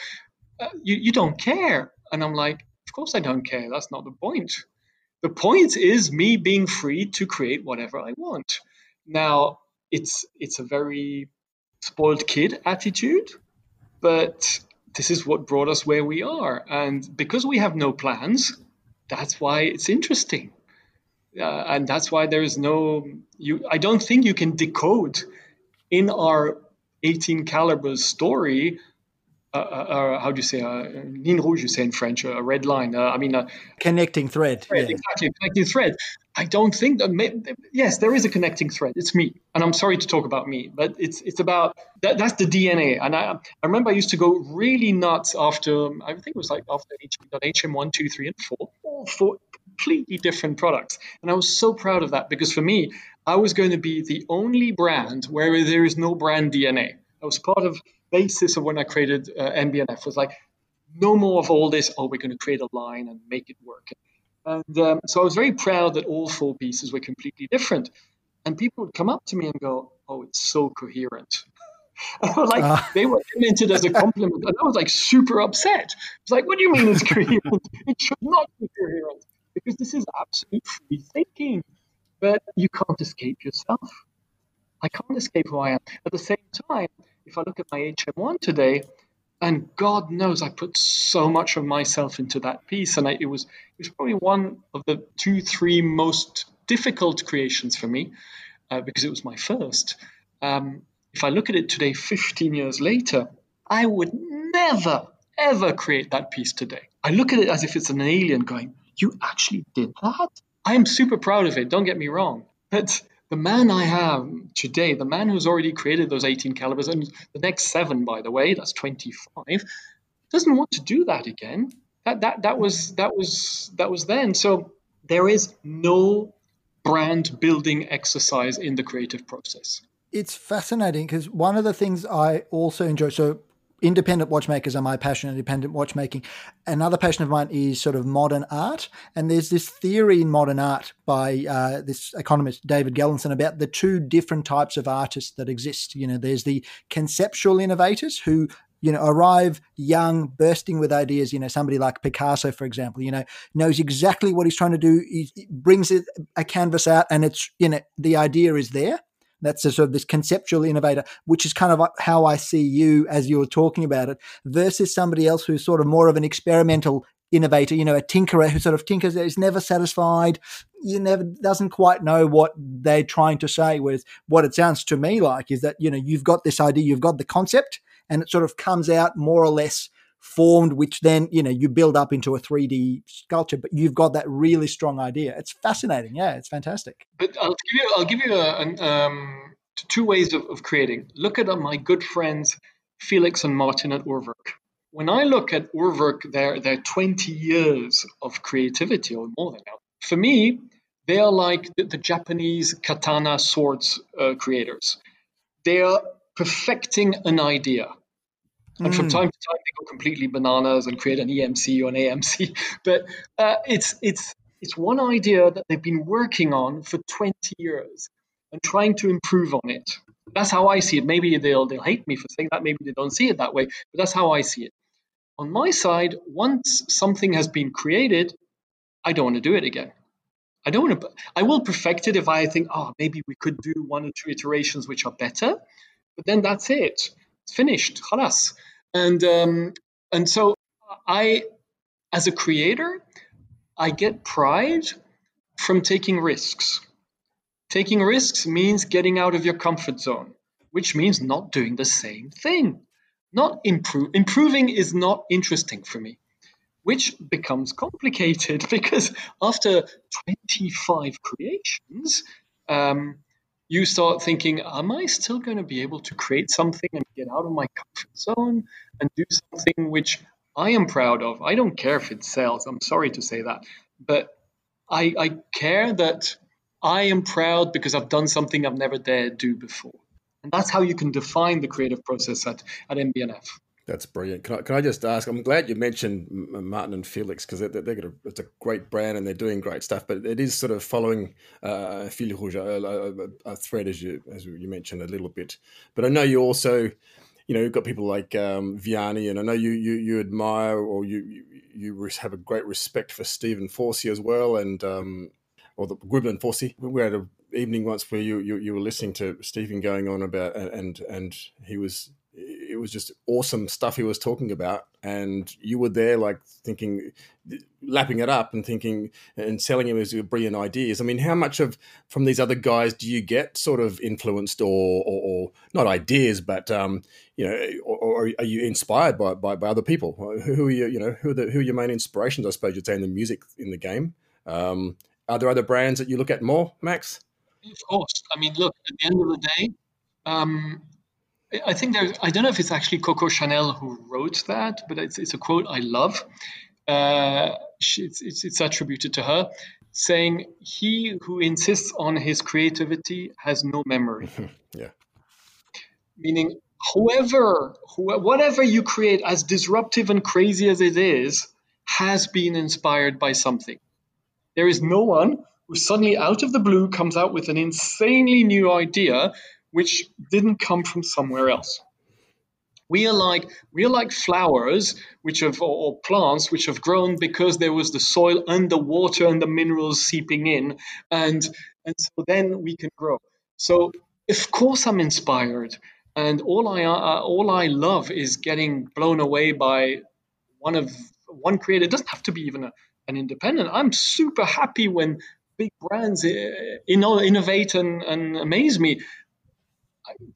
Uh, you, you don't care. And I'm like, of course I don't care. That's not the point. The point is me being free to create whatever I want. Now, it's it's a very spoiled kid attitude, but this is what brought us where we are. And because we have no plans, that's why it's interesting uh, and that's why there is no you i don't think you can decode in our 18 calibers story uh, uh, uh how do you say uh, ligne rouge you say in french a red line uh, i mean a connecting thread, thread yeah. exactly connecting thread i don't think that may, yes there is a connecting thread it's me and i'm sorry to talk about me but it's it's about that, that's the dna and i i remember i used to go really nuts after i think it was like after hm, hm1 2 3 and 4 all four completely different products. And I was so proud of that because for me, I was going to be the only brand where there is no brand DNA. I was part of basis of when I created uh, MB&F was like, no more of all this. Oh, we're going to create a line and make it work. And um, so I was very proud that all four pieces were completely different. And people would come up to me and go, "Oh, it's so coherent." like uh. they were meant as a compliment, and I was like super upset. It's like, what do you mean it's coherent? it should not be coherent because this is absolute free thinking. But you can't escape yourself. I can't escape who I am. At the same time, if I look at my HM1 today, and God knows I put so much of myself into that piece, and I, it was it was probably one of the two, three most difficult creations for me uh, because it was my first. Um, if I look at it today, 15 years later, I would never ever create that piece today. I look at it as if it's an alien going, "You actually did that." I am super proud of it. Don't get me wrong, but the man I have today, the man who's already created those 18 calibers, and the next seven, by the way, that's 25, doesn't want to do that again. That that that was that was that was then. So there is no brand building exercise in the creative process. It's fascinating because one of the things I also enjoy. So independent watchmakers are my passion, independent watchmaking. Another passion of mine is sort of modern art. And there's this theory in modern art by uh, this economist, David Galenson, about the two different types of artists that exist. You know, there's the conceptual innovators who you know, arrive young, bursting with ideas. You know, somebody like Picasso, for example, you know, knows exactly what he's trying to do. He brings a canvas out, and it's you know, the idea is there. That's a sort of this conceptual innovator, which is kind of how I see you as you're talking about it, versus somebody else who's sort of more of an experimental innovator, you know, a tinkerer who sort of tinkers, is never satisfied, you never doesn't quite know what they're trying to say. Whereas what it sounds to me like is that, you know, you've got this idea, you've got the concept, and it sort of comes out more or less formed, which then you know you build up into a 3D sculpture. But you've got that really strong idea. It's fascinating. Yeah, it's fantastic. But I'll give you I'll give you a, an, um, two ways of, of creating. Look at uh, my good friends Felix and Martin at Urwerk. When I look at Urwerk, their their 20 years of creativity or more than that, for me, they are like the, the Japanese katana swords uh, creators. They are perfecting an idea and mm. from time to time, they go completely bananas and create an EMC or an AMC. But uh, it's it's it's one idea that they've been working on for 20 years and trying to improve on it. That's how I see it. Maybe they'll they'll hate me for saying that. Maybe they don't see it that way. But that's how I see it. On my side, once something has been created, I don't want to do it again. I don't want to. I will perfect it if I think, oh, maybe we could do one or two iterations which are better. But then that's it it's finished, halas. And um, and so I, as a creator, I get pride from taking risks. Taking risks means getting out of your comfort zone, which means not doing the same thing. Not improve. Improving is not interesting for me, which becomes complicated because after 25 creations, um, you start thinking, am I still going to be able to create something and get out of my comfort zone and do something which I am proud of? I don't care if it sells. I'm sorry to say that. But I, I care that I am proud because I've done something I've never dared do before. And that's how you can define the creative process at, at MB&F. That's brilliant. Can I, can I just ask? I'm glad you mentioned Martin and Felix because they're, they're, it's a great brand and they're doing great stuff. But it is sort of following uh, Fil Rouge, a, a, thread as you as you mentioned a little bit. But I know you also, you know, you've got people like um, Vianney, and I know you you, you admire or you, you, have a great respect for Stephen Forsey as well, and um, or the Greubel Forsey. We had an evening once where you, you you were listening to Stephen going on about and and he was it was just awesome stuff he was talking about. And you were there like thinking lapping it up and thinking and selling him as brilliant ideas. I mean how much of from these other guys do you get sort of influenced or or, or not ideas but um, you know or, or, are you inspired by, by, by other people? Who are you you know who are the who are your main inspirations i suppose you'd say in the music in the game? Um, are there other brands that you look at more max? Of course. I mean look at the end of the day um, I think there's, I don't know if it's actually Coco Chanel who wrote that, but it's, it's a quote I love. Uh, it's, it's, it's attributed to her, saying, He who insists on his creativity has no memory. yeah. Meaning, whoever, wh- whatever you create, as disruptive and crazy as it is, has been inspired by something. There is no one who suddenly, out of the blue, comes out with an insanely new idea which didn't come from somewhere else. We are like we are like flowers, which have or, plants which have grown because there was the soil and the water and the minerals seeping in, and and so then we can grow. So of course I'm inspired, and all I uh, all I love is getting blown away by one of one creator. It doesn't have to be even a, an independent. I'm super happy when big brands uh, innovate and, and amaze me.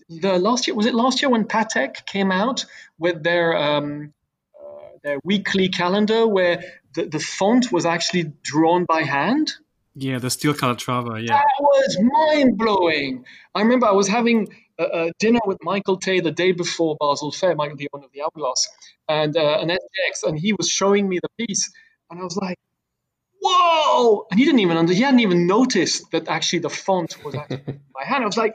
The last year was it last year when Patek came out with their um, uh, their weekly calendar where the, the font was actually drawn by hand. Yeah, the steel Calatrava. Yeah, that was mind blowing. I remember I was having a, a, dinner with Michael Tay the day before Basel Fair, Michael, the owner of the Hourglass, and uh, an SGX, and he was showing me the piece, and I was like, "Whoa!" And he didn't even under, he hadn't even noticed that actually the font was actually by hand. I was like,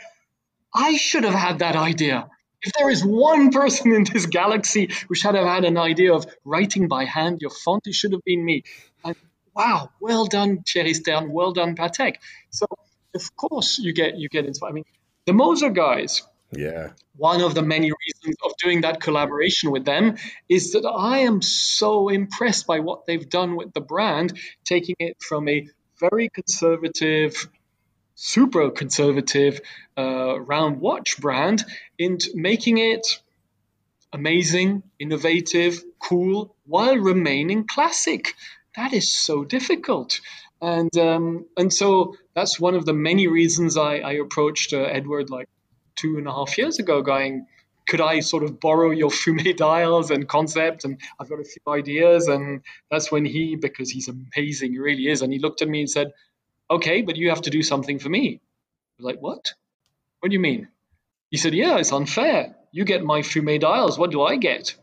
"I should have had that idea." If there is one person in this galaxy who should have had an idea of writing by hand your font, it should have been me. And wow, well done, Thierry Stern, well done, Patek. So of course you get you get inspired. I mean, the Moser guys. Yeah. One of the many reasons of doing that collaboration with them is that I am so impressed by what they've done with the brand, taking it from a very conservative, super conservative uh, round watch brand into making it amazing, innovative, cool, while remaining classic that is so difficult. And um, and so that's one of the many reasons I, I approached uh, Edward like two and a half years ago, going, could I sort of borrow your Fume dials and concept? And I've got a few ideas. And that's when he, because he's amazing, he really is. And he looked at me and said, okay, but you have to do something for me. I like, what? What do you mean? He said, yeah, it's unfair. You get my Fume dials. What do I get?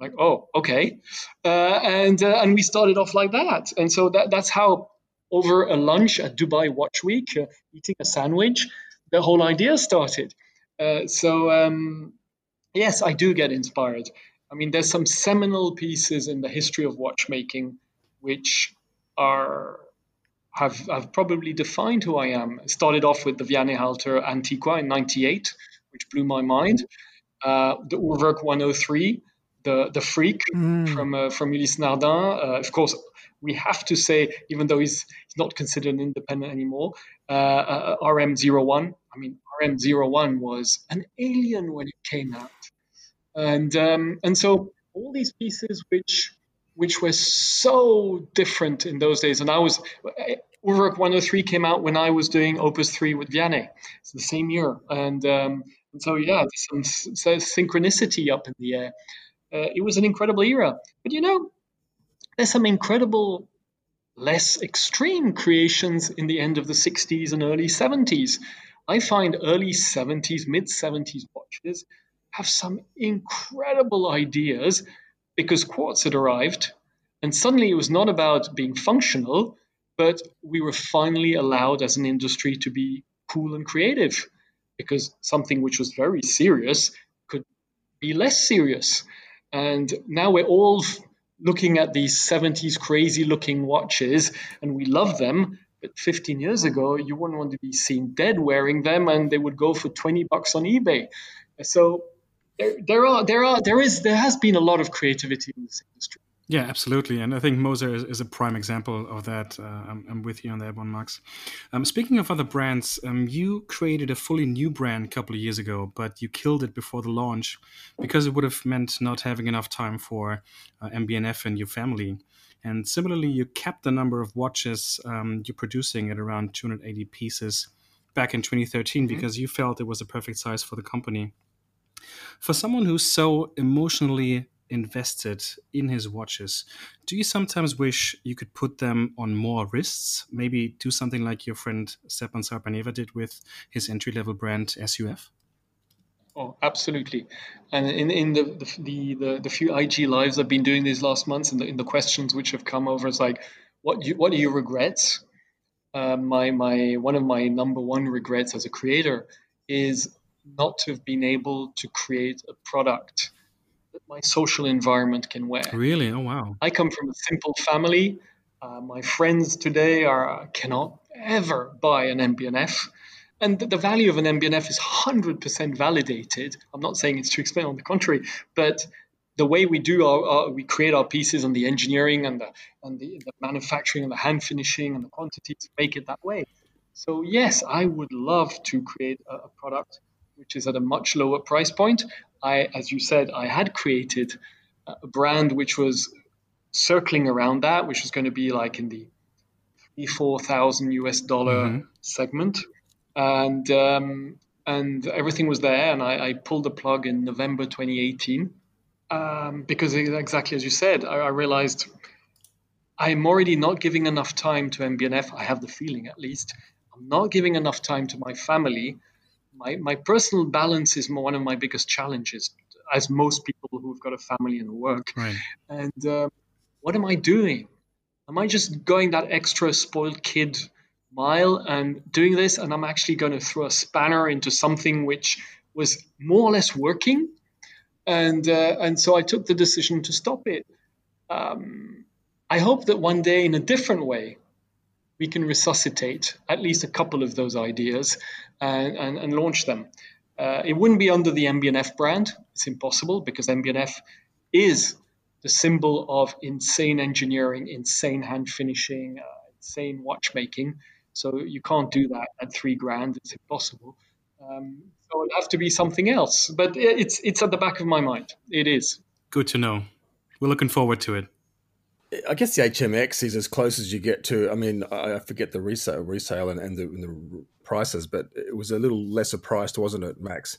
like, oh, okay, uh, and uh, and we started off like that, and so that that's how over a lunch at Dubai Watch Week, uh, eating a sandwich, the whole idea started. Uh, so um, yes, I do get inspired. I mean, there's some seminal pieces in the history of watchmaking which are have, have probably defined who I am. It started off with the Vianney Halter Antiqua in '98, which blew my mind. Uh, the Urwerk 103, the the freak mm. from uh, from Ulysse Nardin. Uh, of course, we have to say, even though he's, he's not considered an independent anymore, uh, uh RM01. I mean, RM01 was an alien when it came out, and um, and so all these pieces which which were so different in those days. And I was Urwerk 103 came out when I was doing Opus 3 with Vianney. It's the same year, and um, and so yeah, there's some synchronicity up in the air. Uh, it was an incredible era. But you know, there's some incredible, less extreme creations in the end of the 60s and early 70s. I find early 70s, mid 70s watches have some incredible ideas because quartz had arrived. And suddenly it was not about being functional, but we were finally allowed as an industry to be cool and creative because something which was very serious could be less serious. And now we're all looking at these 70s crazy looking watches and we love them. But 15 years ago, you wouldn't want to be seen dead wearing them and they would go for 20 bucks on eBay. So there, there are, there are, there is, there has been a lot of creativity in this industry. Yeah, absolutely. And I think Moser is, is a prime example of that. Uh, I'm, I'm, with you on that one, Max. Um, speaking of other brands, um, you created a fully new brand a couple of years ago, but you killed it before the launch because it would have meant not having enough time for uh, MB&F and your family. And similarly, you kept the number of watches um, you're producing at around 280 pieces back in 2013 mm-hmm. because you felt it was a perfect size for the company. For someone who's so emotionally invested in his watches, do you sometimes wish you could put them on more wrists? Maybe do something like your friend Stepan Sarpaneva did with his entry level brand SUF? Oh, absolutely. And in, in the, the, the, the, few IG lives I've been doing these last months, and in, in the, questions which have come over, it's like, what you, what are your regrets? Uh, my my one of my number one regrets as a creator is not to have been able to create a product my social environment can wear. Really? Oh wow! I come from a simple family. Uh, my friends today are cannot ever buy an MB&F. and the value of an MB&F is 100% validated. I'm not saying it's too expensive, on the contrary, but the way we do our, our, we create our pieces and the engineering and the and the, the, manufacturing and the hand finishing and the quantities make it that way. So yes, I would love to create a, a product which is at a much lower price point. I, as you said, I had created a brand which was circling around that, which was going to be like in the three four thousand US dollar mm-hmm. segment, and um, and everything was there, and I, I pulled the plug in November 2018 um, because exactly as you said, I, I, realized I'm already not giving enough time to MB&F. I have the feeling, at least, I'm not giving enough time to my family. My my personal balance is one of my biggest challenges, as most people who've got a family and work. Right. And uh, what am I doing? Am I just going that extra spoiled kid mile and doing this? And I'm actually going to throw a spanner into something which was more or less working and uh, and so I took the decision to stop it. Um, I hope that one day, in a different way, we can resuscitate at least a couple of those ideas and, and, and launch them. Uh, it wouldn't be under the MB&F brand. It's impossible because MB&F is the symbol of insane engineering, insane hand finishing, uh, insane watchmaking. So you can't do that at three grand. It's impossible. Um, so it'll have to be something else. But it's it's at the back of my mind. It is. Good to know. We're looking forward to it. I guess the HMX is as close as you get to. I mean, I forget the resale, resale, and, and, the, and the prices, but it was a little lesser priced, wasn't it, Max?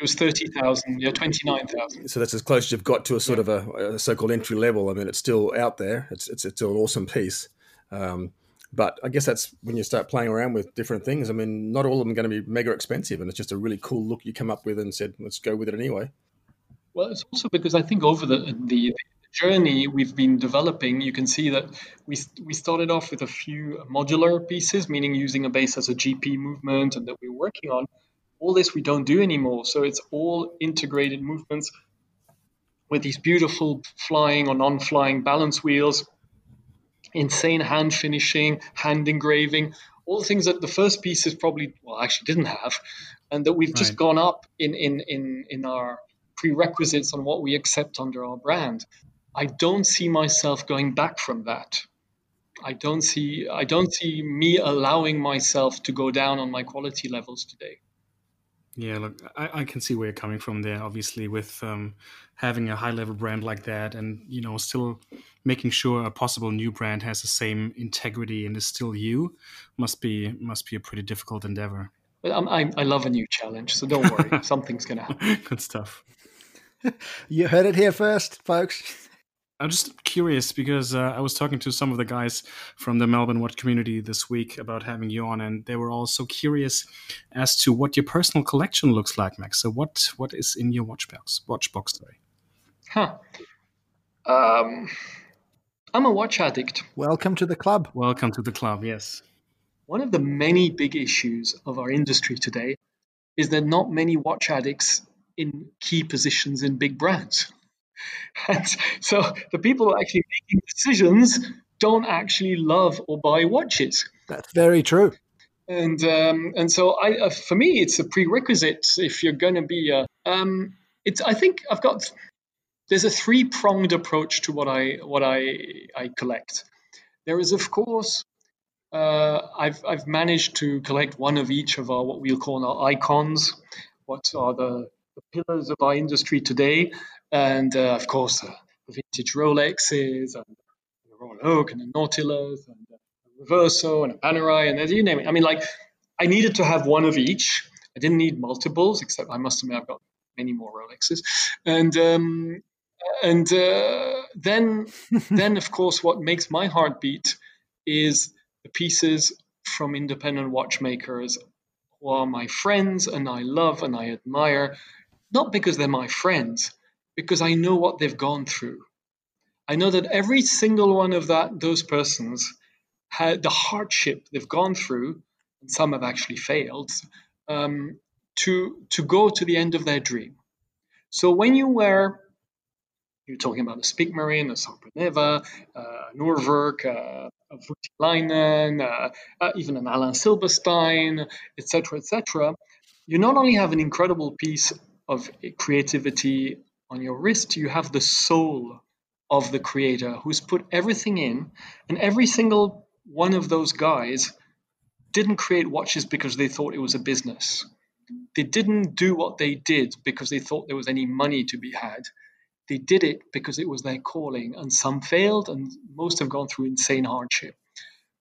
It was thirty thousand, yeah, twenty nine thousand. So that's as close as you've got to a sort yeah. of a, a so-called entry level. I mean, it's still out there. It's it's, it's an awesome piece. Um, but I guess that's when you start playing around with different things. I mean, not all of them are going to be mega expensive, and it's just a really cool look you come up with and said, let's go with it anyway. Well, it's also because I think over the, the, journey we've been developing, you can see that we, we started off with a few modular pieces, meaning using a base as a GP movement and that we're working on. All this we don't do anymore. So it's all integrated movements with these beautiful flying or non flying balance wheels insane hand finishing, hand engraving, all the things that the first pieces probably well actually didn't have, and that we've right. just gone up in in in in our prerequisites on what we accept under our brand. I don't see myself going back from that. I don't see I don't see me allowing myself to go down on my quality levels today. Yeah, look, I, I can see where you're coming from there. Obviously, with um, having a high level brand like that, and you know, still making sure a possible new brand has the same integrity and is still you, must be must be a pretty difficult endeavor. I, I love a new challenge, so don't worry, something's gonna happen. Good stuff. you heard it here first, folks. I'm just curious because uh, I was talking to some of the guys from the Melbourne Watch community this week about having you on, and they were all so curious as to what your personal collection looks like, Max. So, what what is in your watch box? Watch box, sorry. Huh. Um, I'm a watch addict. Welcome to the club. Welcome to the club. Yes. One of the many big issues of our industry today is that not many watch addicts in key positions in big brands. And so the people actually making decisions don't actually love or buy watches. That's very true. And um, and so I, uh, for me, it's a prerequisite if you're going to be a. Um, it's I think I've got there's a three pronged approach to what I what I I collect. There is of course uh, I've I've managed to collect one of each of our what we'll call our icons. What are the, the pillars of our industry today? And uh, of course uh, vintage Rolexes and the Royal Oak and the Nautilus and a Reverso and a Panerai and you name it. I mean, like I needed to have one of each. I didn't need multiples, except I must admit I've got many more Rolexes, and um, and uh, then then of course what makes my heart beat is the pieces from independent watchmakers who are my friends and I love and I admire, not because they're my friends, because I know what they've gone through. I know that every single one of that those persons had the hardship they've gone through, and some have actually failed, um, to to go to the end of their dream. So when you were you're talking about a Speake-Marin, a Sarpaneva, uh, an Urwerk, uh, a Voutilainen, uh, uh, even an Alain Silberstein, etc., etc., you not only have an incredible piece of creativity on your wrist, you have the soul of the creator who's put everything in, and every single one of those guys didn't create watches because they thought it was a business. They didn't do what they did because they thought there was any money to be had. They did it because it was their calling, and some failed, and most have gone through insane hardship.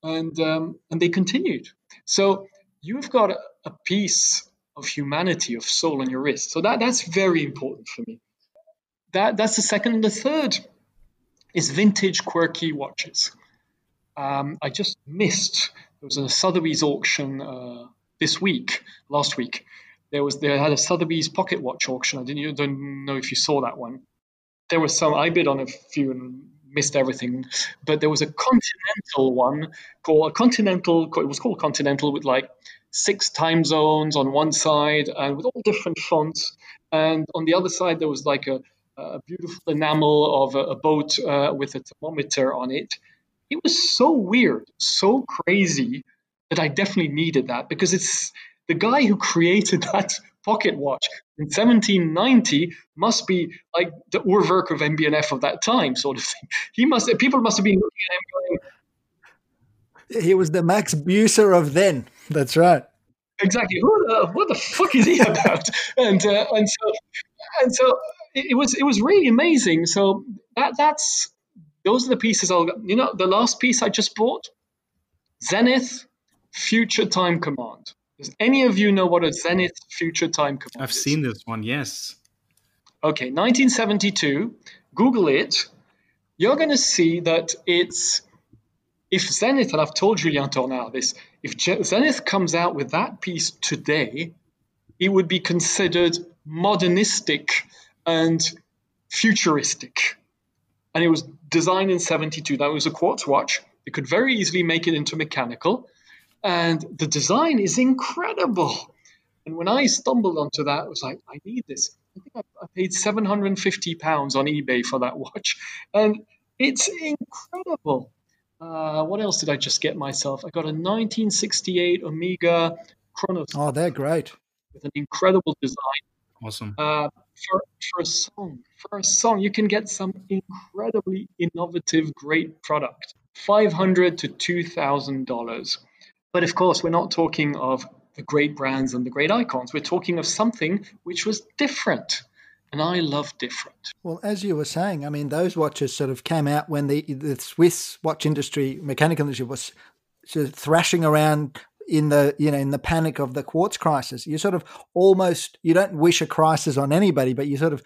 And um, and they continued. So you've got a, a piece of humanity, of soul on your wrist. So that that's very important for me. That that's the second. And the third is vintage quirky watches. Um, I just missed. There was a Sotheby's auction uh, this week, last week. There was they had a Sotheby's pocket watch auction. I didn't don't know if you saw that one there was some I bid on a few and missed everything, but there was a continental one called a continental. It was called continental with like six time zones on one side and with all different fonts, and on the other side there was like a, a beautiful enamel of a, a boat uh, with a thermometer on it. It was so weird, so crazy that I definitely needed that because it's the guy who created that pocket watch in 1790 must be like the Urwerk of MB&F of that time, sort of thing. He must people must have been looking at him going, he was the Max Büsser of then. That's right. Exactly. Who the, what the fuck is he about? and uh, and so and so it, it, was it was really amazing. So that that's those are the pieces I'll you know the last piece I just bought, Zenith Future Time Command. Does any of you know what a Zenith Future Time Command I've is? seen this one, yes. Okay, 1972. Google it. You're going to see that it's if Zenith, and I've told Julien Tornare this, if Zenith comes out with that piece today, it would be considered modernistic and futuristic. And it was designed in 72. That was a quartz watch. They could very easily make it into mechanical and the design is incredible. And when I stumbled onto that, I was like, I need this. I think I, I paid 750 pounds on eBay for that watch, and it's incredible. Uh, what else did I just get myself? I got a 1968 Omega Chronos. Oh, they're great. With an incredible design. Awesome. Uh, for, for a song, for a song, you can get some incredibly innovative, great product. Five hundred to two thousand dollars. But of course, we're not talking of the great brands and the great icons. We're talking of something which was different. And I love different. Well, as you were saying, I mean, those watches sort of came out when the, the Swiss watch industry, mechanical industry, was sort of thrashing around in the you know in the panic of the quartz crisis you sort of almost you don't wish a crisis on anybody but you sort of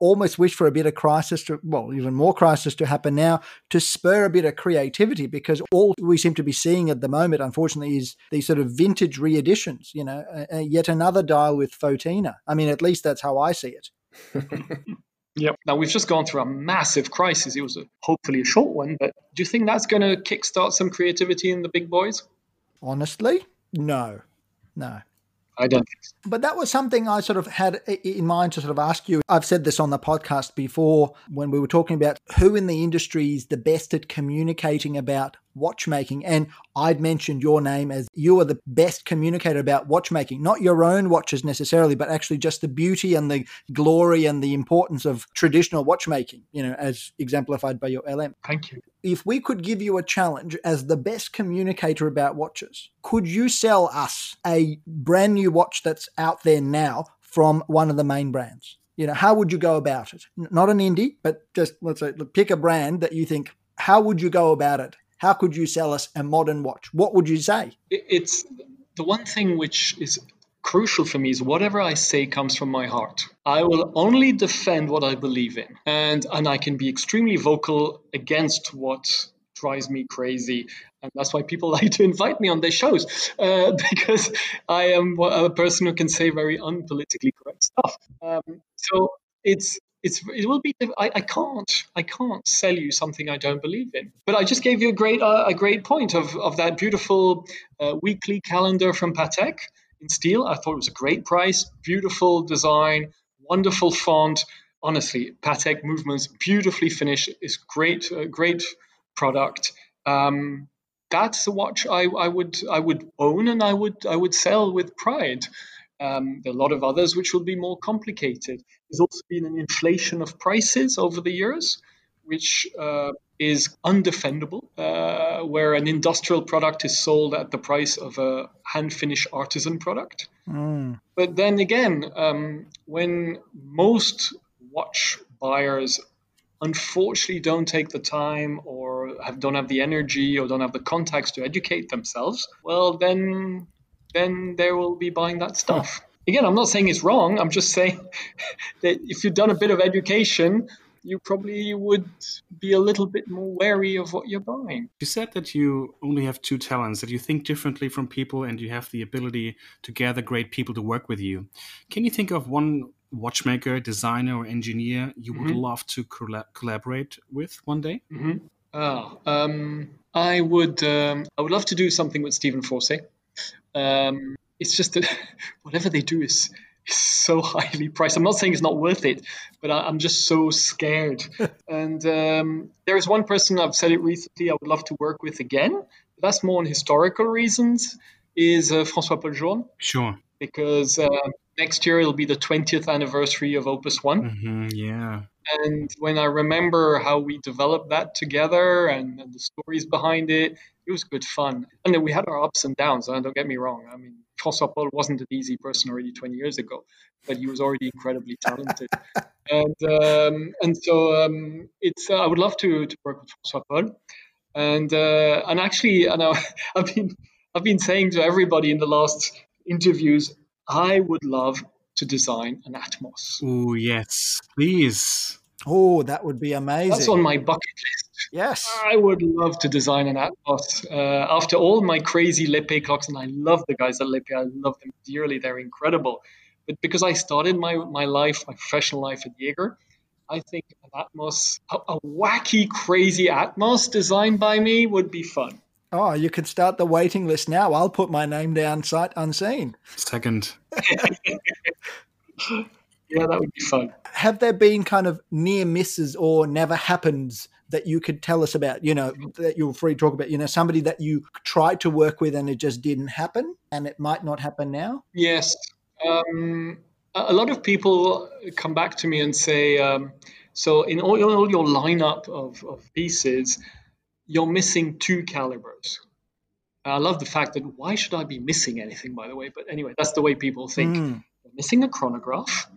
almost wish for a bit of crisis to, well, even more crisis to happen now to spur a bit of creativity because all we seem to be seeing at the moment, unfortunately, is these sort of vintage reeditions, you know, uh, yet another dial with fauxtina. I mean, at least that's how I see it. Yep. Now we've just gone through a massive crisis. It was a, hopefully a short one, but do you think that's going to kickstart some creativity in the big boys? Honestly, no, no. I don't think so. But that was something I sort of had in mind to sort of ask you. I've said this on the podcast before when we were talking about who in the industry is the best at communicating about watchmaking. And I'd mentioned your name as you are the best communicator about watchmaking, not your own watches necessarily, but actually just the beauty and the glory and the importance of traditional watchmaking, you know, as exemplified by your LM. Thank you. If we could give you a challenge as the best communicator about watches, could you sell us a brand new watch that's out there now from one of the main brands? You know, how would you go about it? Not an indie, but just let's say pick a brand that you think. How would you go about it? How could you sell us a modern watch? What would you say? It's the one thing which is crucial for me is whatever I say comes from my heart. I will only defend what I believe in, and and I can be extremely vocal against what drives me crazy, and that's why people like to invite me on their shows uh, because I am a person who can say very unpolitically correct stuff. Um, so it's it's it will be I, I can't I can't sell you something I don't believe in. But I just gave you a great uh, a great point of of that beautiful uh, weekly calendar from Patek in steel. I thought it was a great price, beautiful design, wonderful font. Honestly, Patek movements beautifully finished. It's great uh, great product. um, that's a watch I, I would I would own and I would I would sell with pride. Um, there are a lot of others which will be more complicated. There's also been an inflation of prices over the years, which uh, is undefendable, uh, where an industrial product is sold at the price of a hand finished artisan product. Mm. But then again, um, when most watch buyers unfortunately don't take the time or have, don't have the energy or don't have the contacts to educate themselves, well, then then they will be buying that stuff. Again, I'm not saying it's wrong. I'm just saying that if you've done a bit of education, you probably would be a little bit more wary of what you're buying. You said that you only have two talents, that you think differently from people and you have the ability to gather great people to work with you. Can you think of one watchmaker, designer, or engineer you would mm-hmm. love to collaborate with one day? Mm-hmm. Oh, um, I would. Um, I would love to do something with Stephen Forsey. Um, it's just that whatever they do is is so highly priced. I'm not saying it's not worth it, but I, am just so scared. and um, there is one person I've said it recently. I would love to work with again. But that's more on historical reasons. Is uh, François Paul Journe? Sure. Because uh, next year it'll be the 20th anniversary of Opus One. Mm-hmm, yeah. And when I remember how we developed that together and, and, the stories behind it, it was good fun. And then we had our ups and downs. don't get me wrong. I mean, François wasn't an easy person already 20 years ago, but he was already incredibly talented. and um, and so um, it's uh, I would love to to work with François And uh, and actually, and I, I've been I've been saying to everybody in the last interviews, I would love to design an Atmos. Oh, yes, please. Oh, that would be amazing. That's on my bucket list. Yes. I would love to design an Atmos. Uh, after all my crazy L'Epée clocks, and I love the guys at L'Epée, I love them dearly, they're incredible. But because I started my, my life, my professional life at Jaeger, I think an Atmos, a, a wacky, crazy Atmos designed by me would be fun. Oh, you could start the waiting list now. I'll put my name down sight unseen. Second. yeah, that would be fun. Have there been kind of near misses or never happens that you could tell us about? You know, that you're free to talk about, you know, somebody that you tried to work with and it just didn't happen and it might not happen now? Yes. Um, a lot of people come back to me and say, um, so in all, all your lineup of, of pieces, you're missing two calibers. I love the fact that why should I be missing anything, by the way? But anyway, that's the way people think. Mm. You're missing a chronograph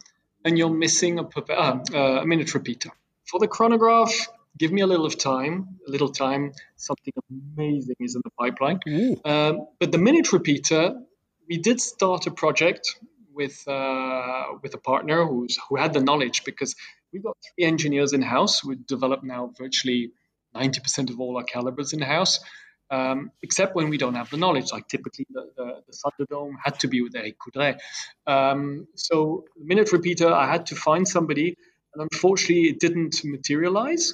and you're missing a, uh, uh, a minute repeater. For the chronograph, give me a little of time, a little time. Something amazing is in the pipeline. Um, but the minute repeater, we did start a project with uh, with a partner who's who had the knowledge because we've got three engineers in house. We develop now virtually 90% of all our calibers in house, um, except when we don't have the knowledge. Like typically, the, the, the Thunderdome had to be with Eric Coudray. Um, so, the minute repeater, I had to find somebody, and unfortunately, it didn't materialize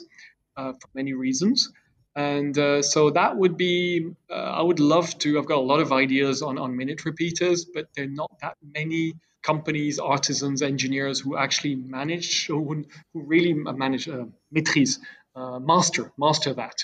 for many reasons. And uh, so that would be, uh, I would love to. I've got a lot of ideas on, on minute repeaters, but there are not that many companies, artisans, engineers who actually manage, who, who really manage uh, maîtrise uh, master master that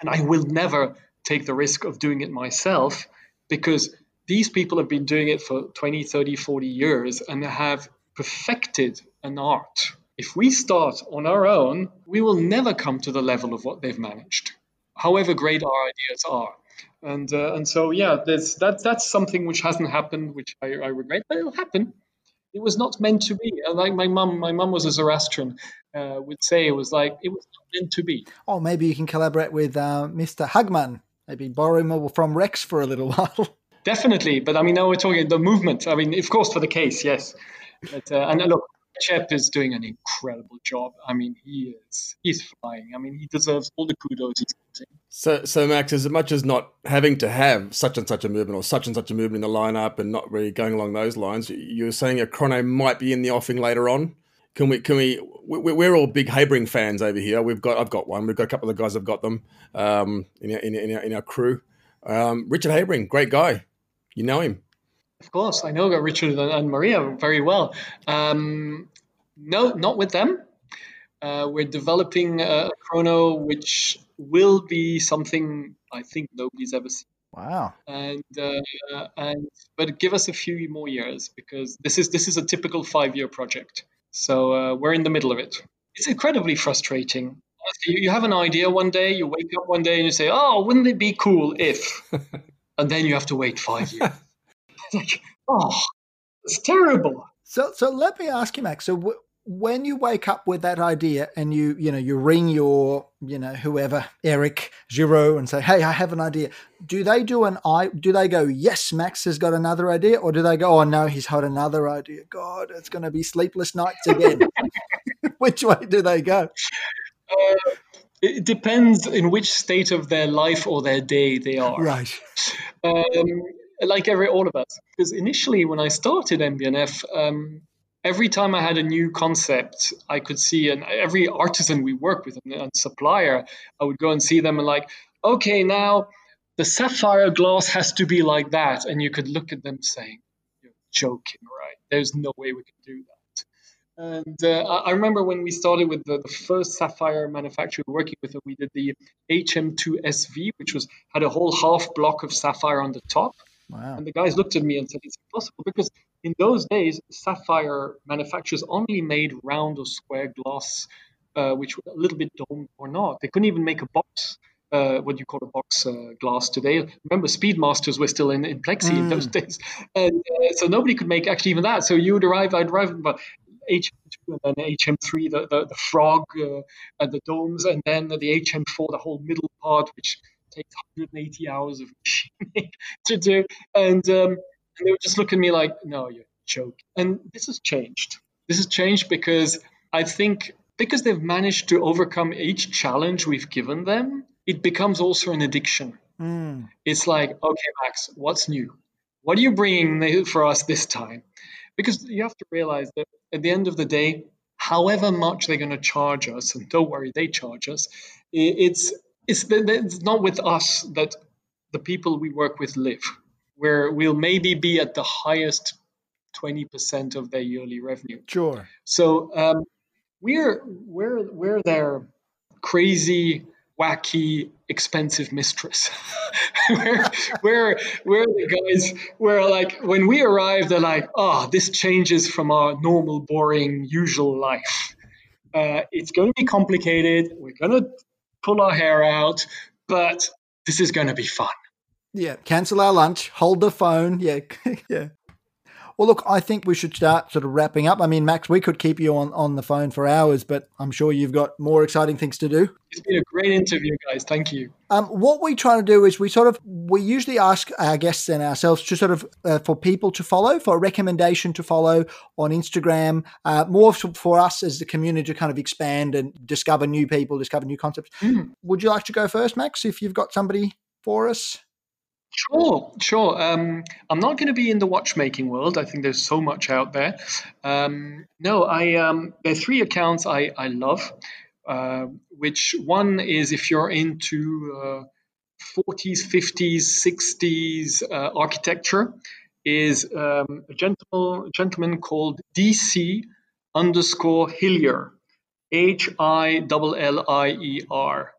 and i will never take the risk of doing it myself because these people have been doing it for 20 30 40 years and have perfected an art if we start on our own we will never come to the level of what they've managed however great our ideas are and uh, and so yeah there's that that's something which hasn't happened which I, I regret but it'll happen it was not meant to be. Like my mum, my mum was a Zoroastrian, uh, would say it was like it was not meant to be. Oh, maybe you can collaborate with uh, Mr. Hagmann. Maybe borrow him from Rex for a little while. Definitely, but I mean, now we're talking the movement. I mean, of course, for the case, yes. But, uh, and look, Shep is doing an incredible job. I mean, he is he's flying. I mean, he deserves all the kudos he's getting. So, so Max, as much as not having to have such and such a movement or such and such a movement in the lineup, and not really going along those lines, you're saying a chrono might be in the offing later on. Can we? Can we? We're all big Habring fans over here. We've got. I've got one. We've got a couple of guys. have got them um, in, our, in, our, in our crew. Um, Richard Habring, great guy. You know him. Of course, I know Richard and Maria very well. Um, no, not with them. Uh, we're developing a chrono which will be something I think nobody's ever seen. Wow. And uh, and but give us a few more years because this is this is a typical five year project. So uh, we're in the middle of it. It's incredibly frustrating. You, you have an idea one day, you wake up one day and you say, "Oh, wouldn't it be cool if?" and then you have to wait five years. Like, oh, it's terrible. So, so let me ask you, Max. So, w- when you wake up with that idea and you, you know, you ring your, you know, whoever, Eric Giroud, and say, "Hey, I have an idea." Do they do an I? Do they go, "Yes, Max has got another idea," or do they go, "Oh no, he's had another idea. God, it's going to be sleepless nights again." Which way do they go? Uh, it depends in which state of their life or their day they are. Right. Um, like every all of us, because initially when I started MB&F, um, every time I had a new concept, I could see, and every artisan we work with and, supplier, I would go and see them and like, okay, now the sapphire glass has to be like that, and you could look at them saying, "You're joking, right? There's no way we can do that." And uh, I remember when we started with the, the, first sapphire manufacturer working with them, we did the HM2SV, which was had a whole half block of sapphire on the top. Wow. And the guys looked at me and said, "It's impossible because in those days, sapphire manufacturers only made round or square glass, uh, which were a little bit domed or not. They couldn't even make a box." Uh, what do you call a box uh, glass today. Remember, Speedmasters were still in, in plexi mm. in those days, and uh, so nobody could make actually even that. So you would arrive, I'd arrive about HM2 and then HM3, the, the, the frog uh, and the domes, and then the HM4, the whole middle part, which takes 180 hours of machining to do. And, um, and they would just look at me like, no, you're joking. And this has changed. This has changed because I think because they've managed to overcome each challenge we've given them, it becomes also an addiction. Mm. It's like, okay, Max, what's new? What are you bringing for us this time? Because you have to realize that at the end of the day, however much they're going to charge us, and don't worry, they charge us, it's, it's, it's not with us that the people we work with live, where we'll maybe be at the highest 20% of their yearly revenue. Sure. So um, we're, we're, we're their crazy wacky, expensive mistress. where, where, where the guys where like when we arrive, they're like, oh, this changes from our normal, boring, usual life. Uh, it's going to be complicated. We're going to pull our hair out, but this is going to be fun. Yeah, cancel our lunch, hold the phone. Yeah, yeah. Well, look, I think we should start sort of wrapping up. I mean, Max, we could keep you on, on the phone for hours, but I'm sure you've got more exciting things to do. It's been a great interview, guys. Thank you. Um, what we try to do is we sort of we usually ask our guests and ourselves to sort of uh, for people to follow, for a recommendation to follow on Instagram, uh, more for us as the community to kind of expand and discover new people, discover new concepts. Mm. Would you like to go first, Max? If you've got somebody for us. Sure, sure. Um, I'm not going to be in the watchmaking world. I think there's so much out there. Um, no, I um, there are three accounts I I love. Uh, which one is if you're into uh, 40s, 50s, 60s uh, architecture, is um, a gentleman, gentleman called DC underscore Hillier, H I L L I E R,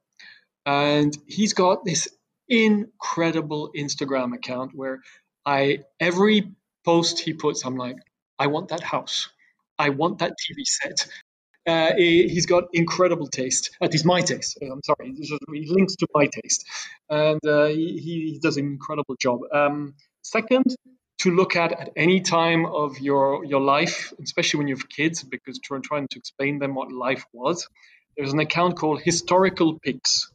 and he's got this incredible Instagram account where I every post he puts, I'm like, I want that house. I want that TV set. Uh, he, has got incredible taste. At least my taste. Uh, I'm sorry, he links to my taste, and uh, he, he, does an incredible job. Um, second, to look at at any time of your your life, especially when you have kids, because trying trying to explain them what life was. There's an account called Historical Pix.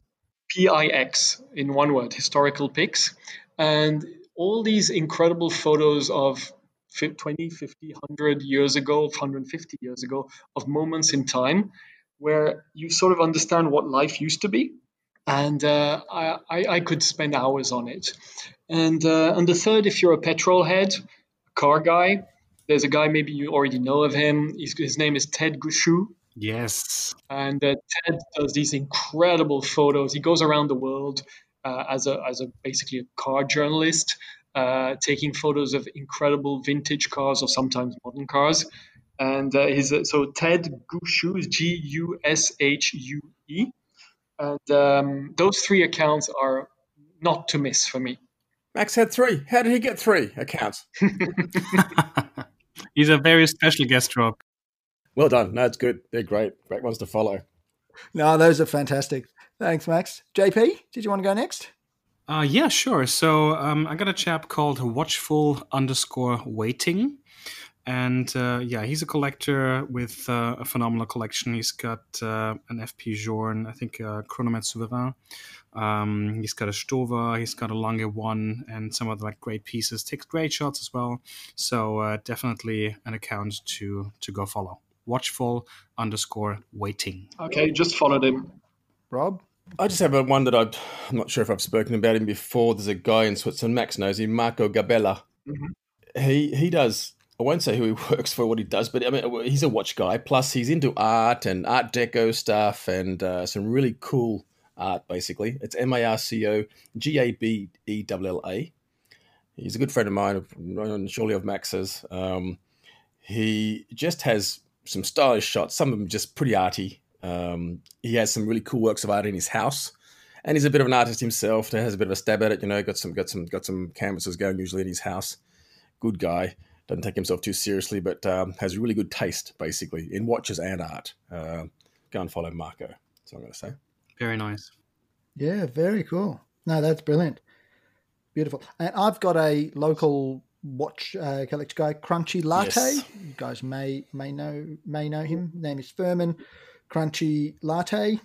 PIX in one word, historical pics. And all these incredible photos of 20, 50, 100 years ago, 150 years ago, of moments in time where you sort of understand what life used to be. And uh, I, I, could spend hours on it. And, uh, and the third, if you're a petrol head, car guy, there's a guy, maybe you already know of him. He's, his name is Ted Gushue. Yes. And uh, Ted does these incredible photos. He goes around the world uh, as a as a basically a car journalist, uh, taking photos of incredible vintage cars or sometimes modern cars. And uh, his so Ted Gushue is G U S H U E. And um, those three accounts are not to miss for me. Max had three. How did he get three accounts? He's a very special guest, Rob. Well done. No, it's good. They're great. Great ones to follow. No, those are fantastic. Thanks, Max. JP, did you want to go next? Uh, yeah, sure. So um, I got a chap called Watchful underscore Waiting. And uh, yeah, he's a collector with uh, a phenomenal collection. He's got uh, an FP Journe, I think a Chronomètre Souverain. Um, he's got a Stover, he's got a Lange One, and some other like great pieces. Takes great shots as well. So uh, definitely an account to to go follow. Watchful underscore Waiting. Okay, just followed him. Rob? I just have a one that i am not sure if I've spoken about him before. There's a guy in Switzerland, Max knows him, Marco Gabella. Mm-hmm. He he does. I won't say who he works for, what he does, but I mean, he's a watch guy. Plus, he's into art and Art Deco stuff and uh, some really cool art. Basically, it's M A R C O G A B E L L A. He's a good friend of mine, and surely of Max's. Um, he just has some stylish shots. Some of them just pretty arty. Um, he has some really cool works of art in his house, and he's a bit of an artist himself. He has a bit of a stab at it. You know, got some got some got some canvases going usually in his house. Good guy. Doesn't take himself too seriously, but um, has really good taste basically in watches and art. Uh, go and follow Marco. That's what I'm going to say. Very nice. Yeah, very cool. No, that's brilliant. Beautiful. And I've got a local watch uh, collector guy, Crunchy Latte. Yes. You guys may may know may know him. His name is Furman Crunchy Latte,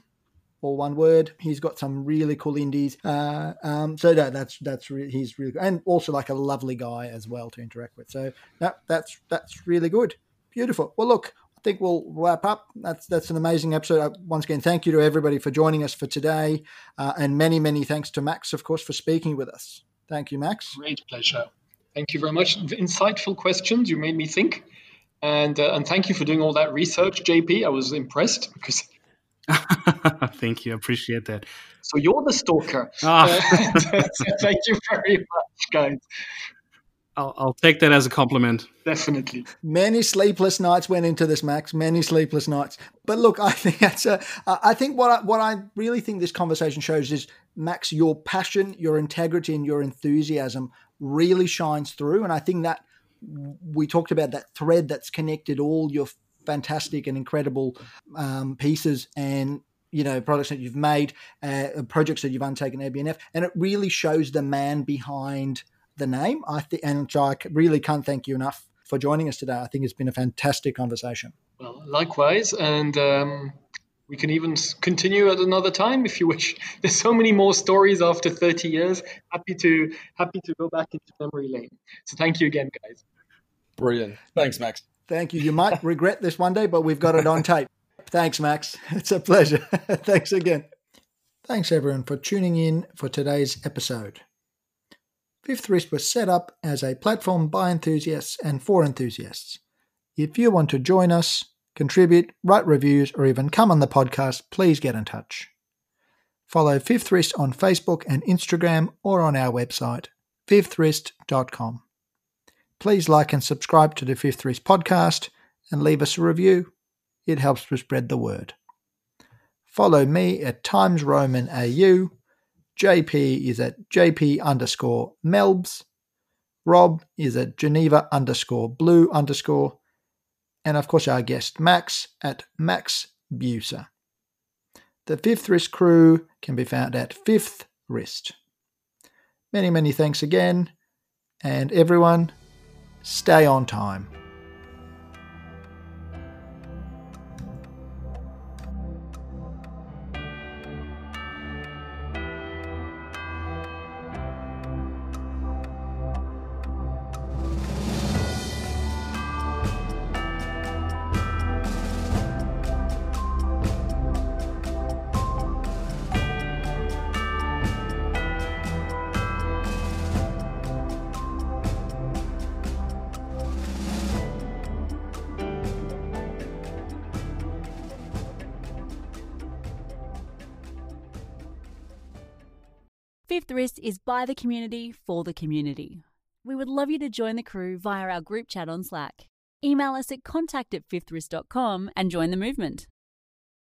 all one word. He's got some really cool indies. Uh, um, so that, that's that's re- he's really good. and also like a lovely guy as well to interact with. So that that's that's really good. Beautiful. Well, look, I think we'll wrap up. That's that's an amazing episode. Uh, once again, thank you to everybody for joining us for today, uh, and many many thanks to Max, of course, for speaking with us. Thank you, Max. Great pleasure. Thank you very much. Insightful questions. You made me think. And uh, and thank you for doing all that research, JP. I was impressed because. thank you, appreciate that. So you're the stalker. Ah. Uh, thank you very much, guys. I'll, I'll, take that as a compliment. Definitely. Many sleepless nights went into this, Max. Many sleepless nights. But look, I think that's a. I think what I, what I really think this conversation shows is, Max, your passion, your integrity, and your enthusiasm really shines through, and I think that we talked about that thread that's connected all your fantastic and incredible um, pieces and you know products that you've made, uh, projects that you've undertaken at MB&F, and it really shows the man behind the name. I think, and so I really can't thank you enough for joining us today. I think it's been a fantastic conversation. Well, likewise, and um, we can even continue at another time if you wish. There's so many more stories after 30 years. Happy to happy to go back into memory lane. So thank you again, guys. Brilliant. Thanks, Max. Thank you. You might regret this one day, but we've got it on tape. Thanks, Max. It's a pleasure. Thanks again. Thanks, everyone, for tuning in for today's episode. Fifth Wrist was set up as a platform by enthusiasts and for enthusiasts. If you want to join us, contribute, write reviews, or even come on the podcast, please get in touch. Follow Fifth Wrist on Facebook and Instagram or on our website, fifthwrist.com. Please like and subscribe to the Fifth Wrist podcast and leave us a review. It helps to spread the word. Follow me at Times Roman AU. JP is at JP underscore Melbs. Rob is at Geneva underscore blue underscore and of course our guest Max at Max Buser. The Fifth Wrist crew can be found at Fifth Wrist. Many, many thanks again, and everyone, stay on time. By the community for the community. We would love you to join the crew via our group chat on Slack. Email us at contact at fifthwrist.com and join the movement.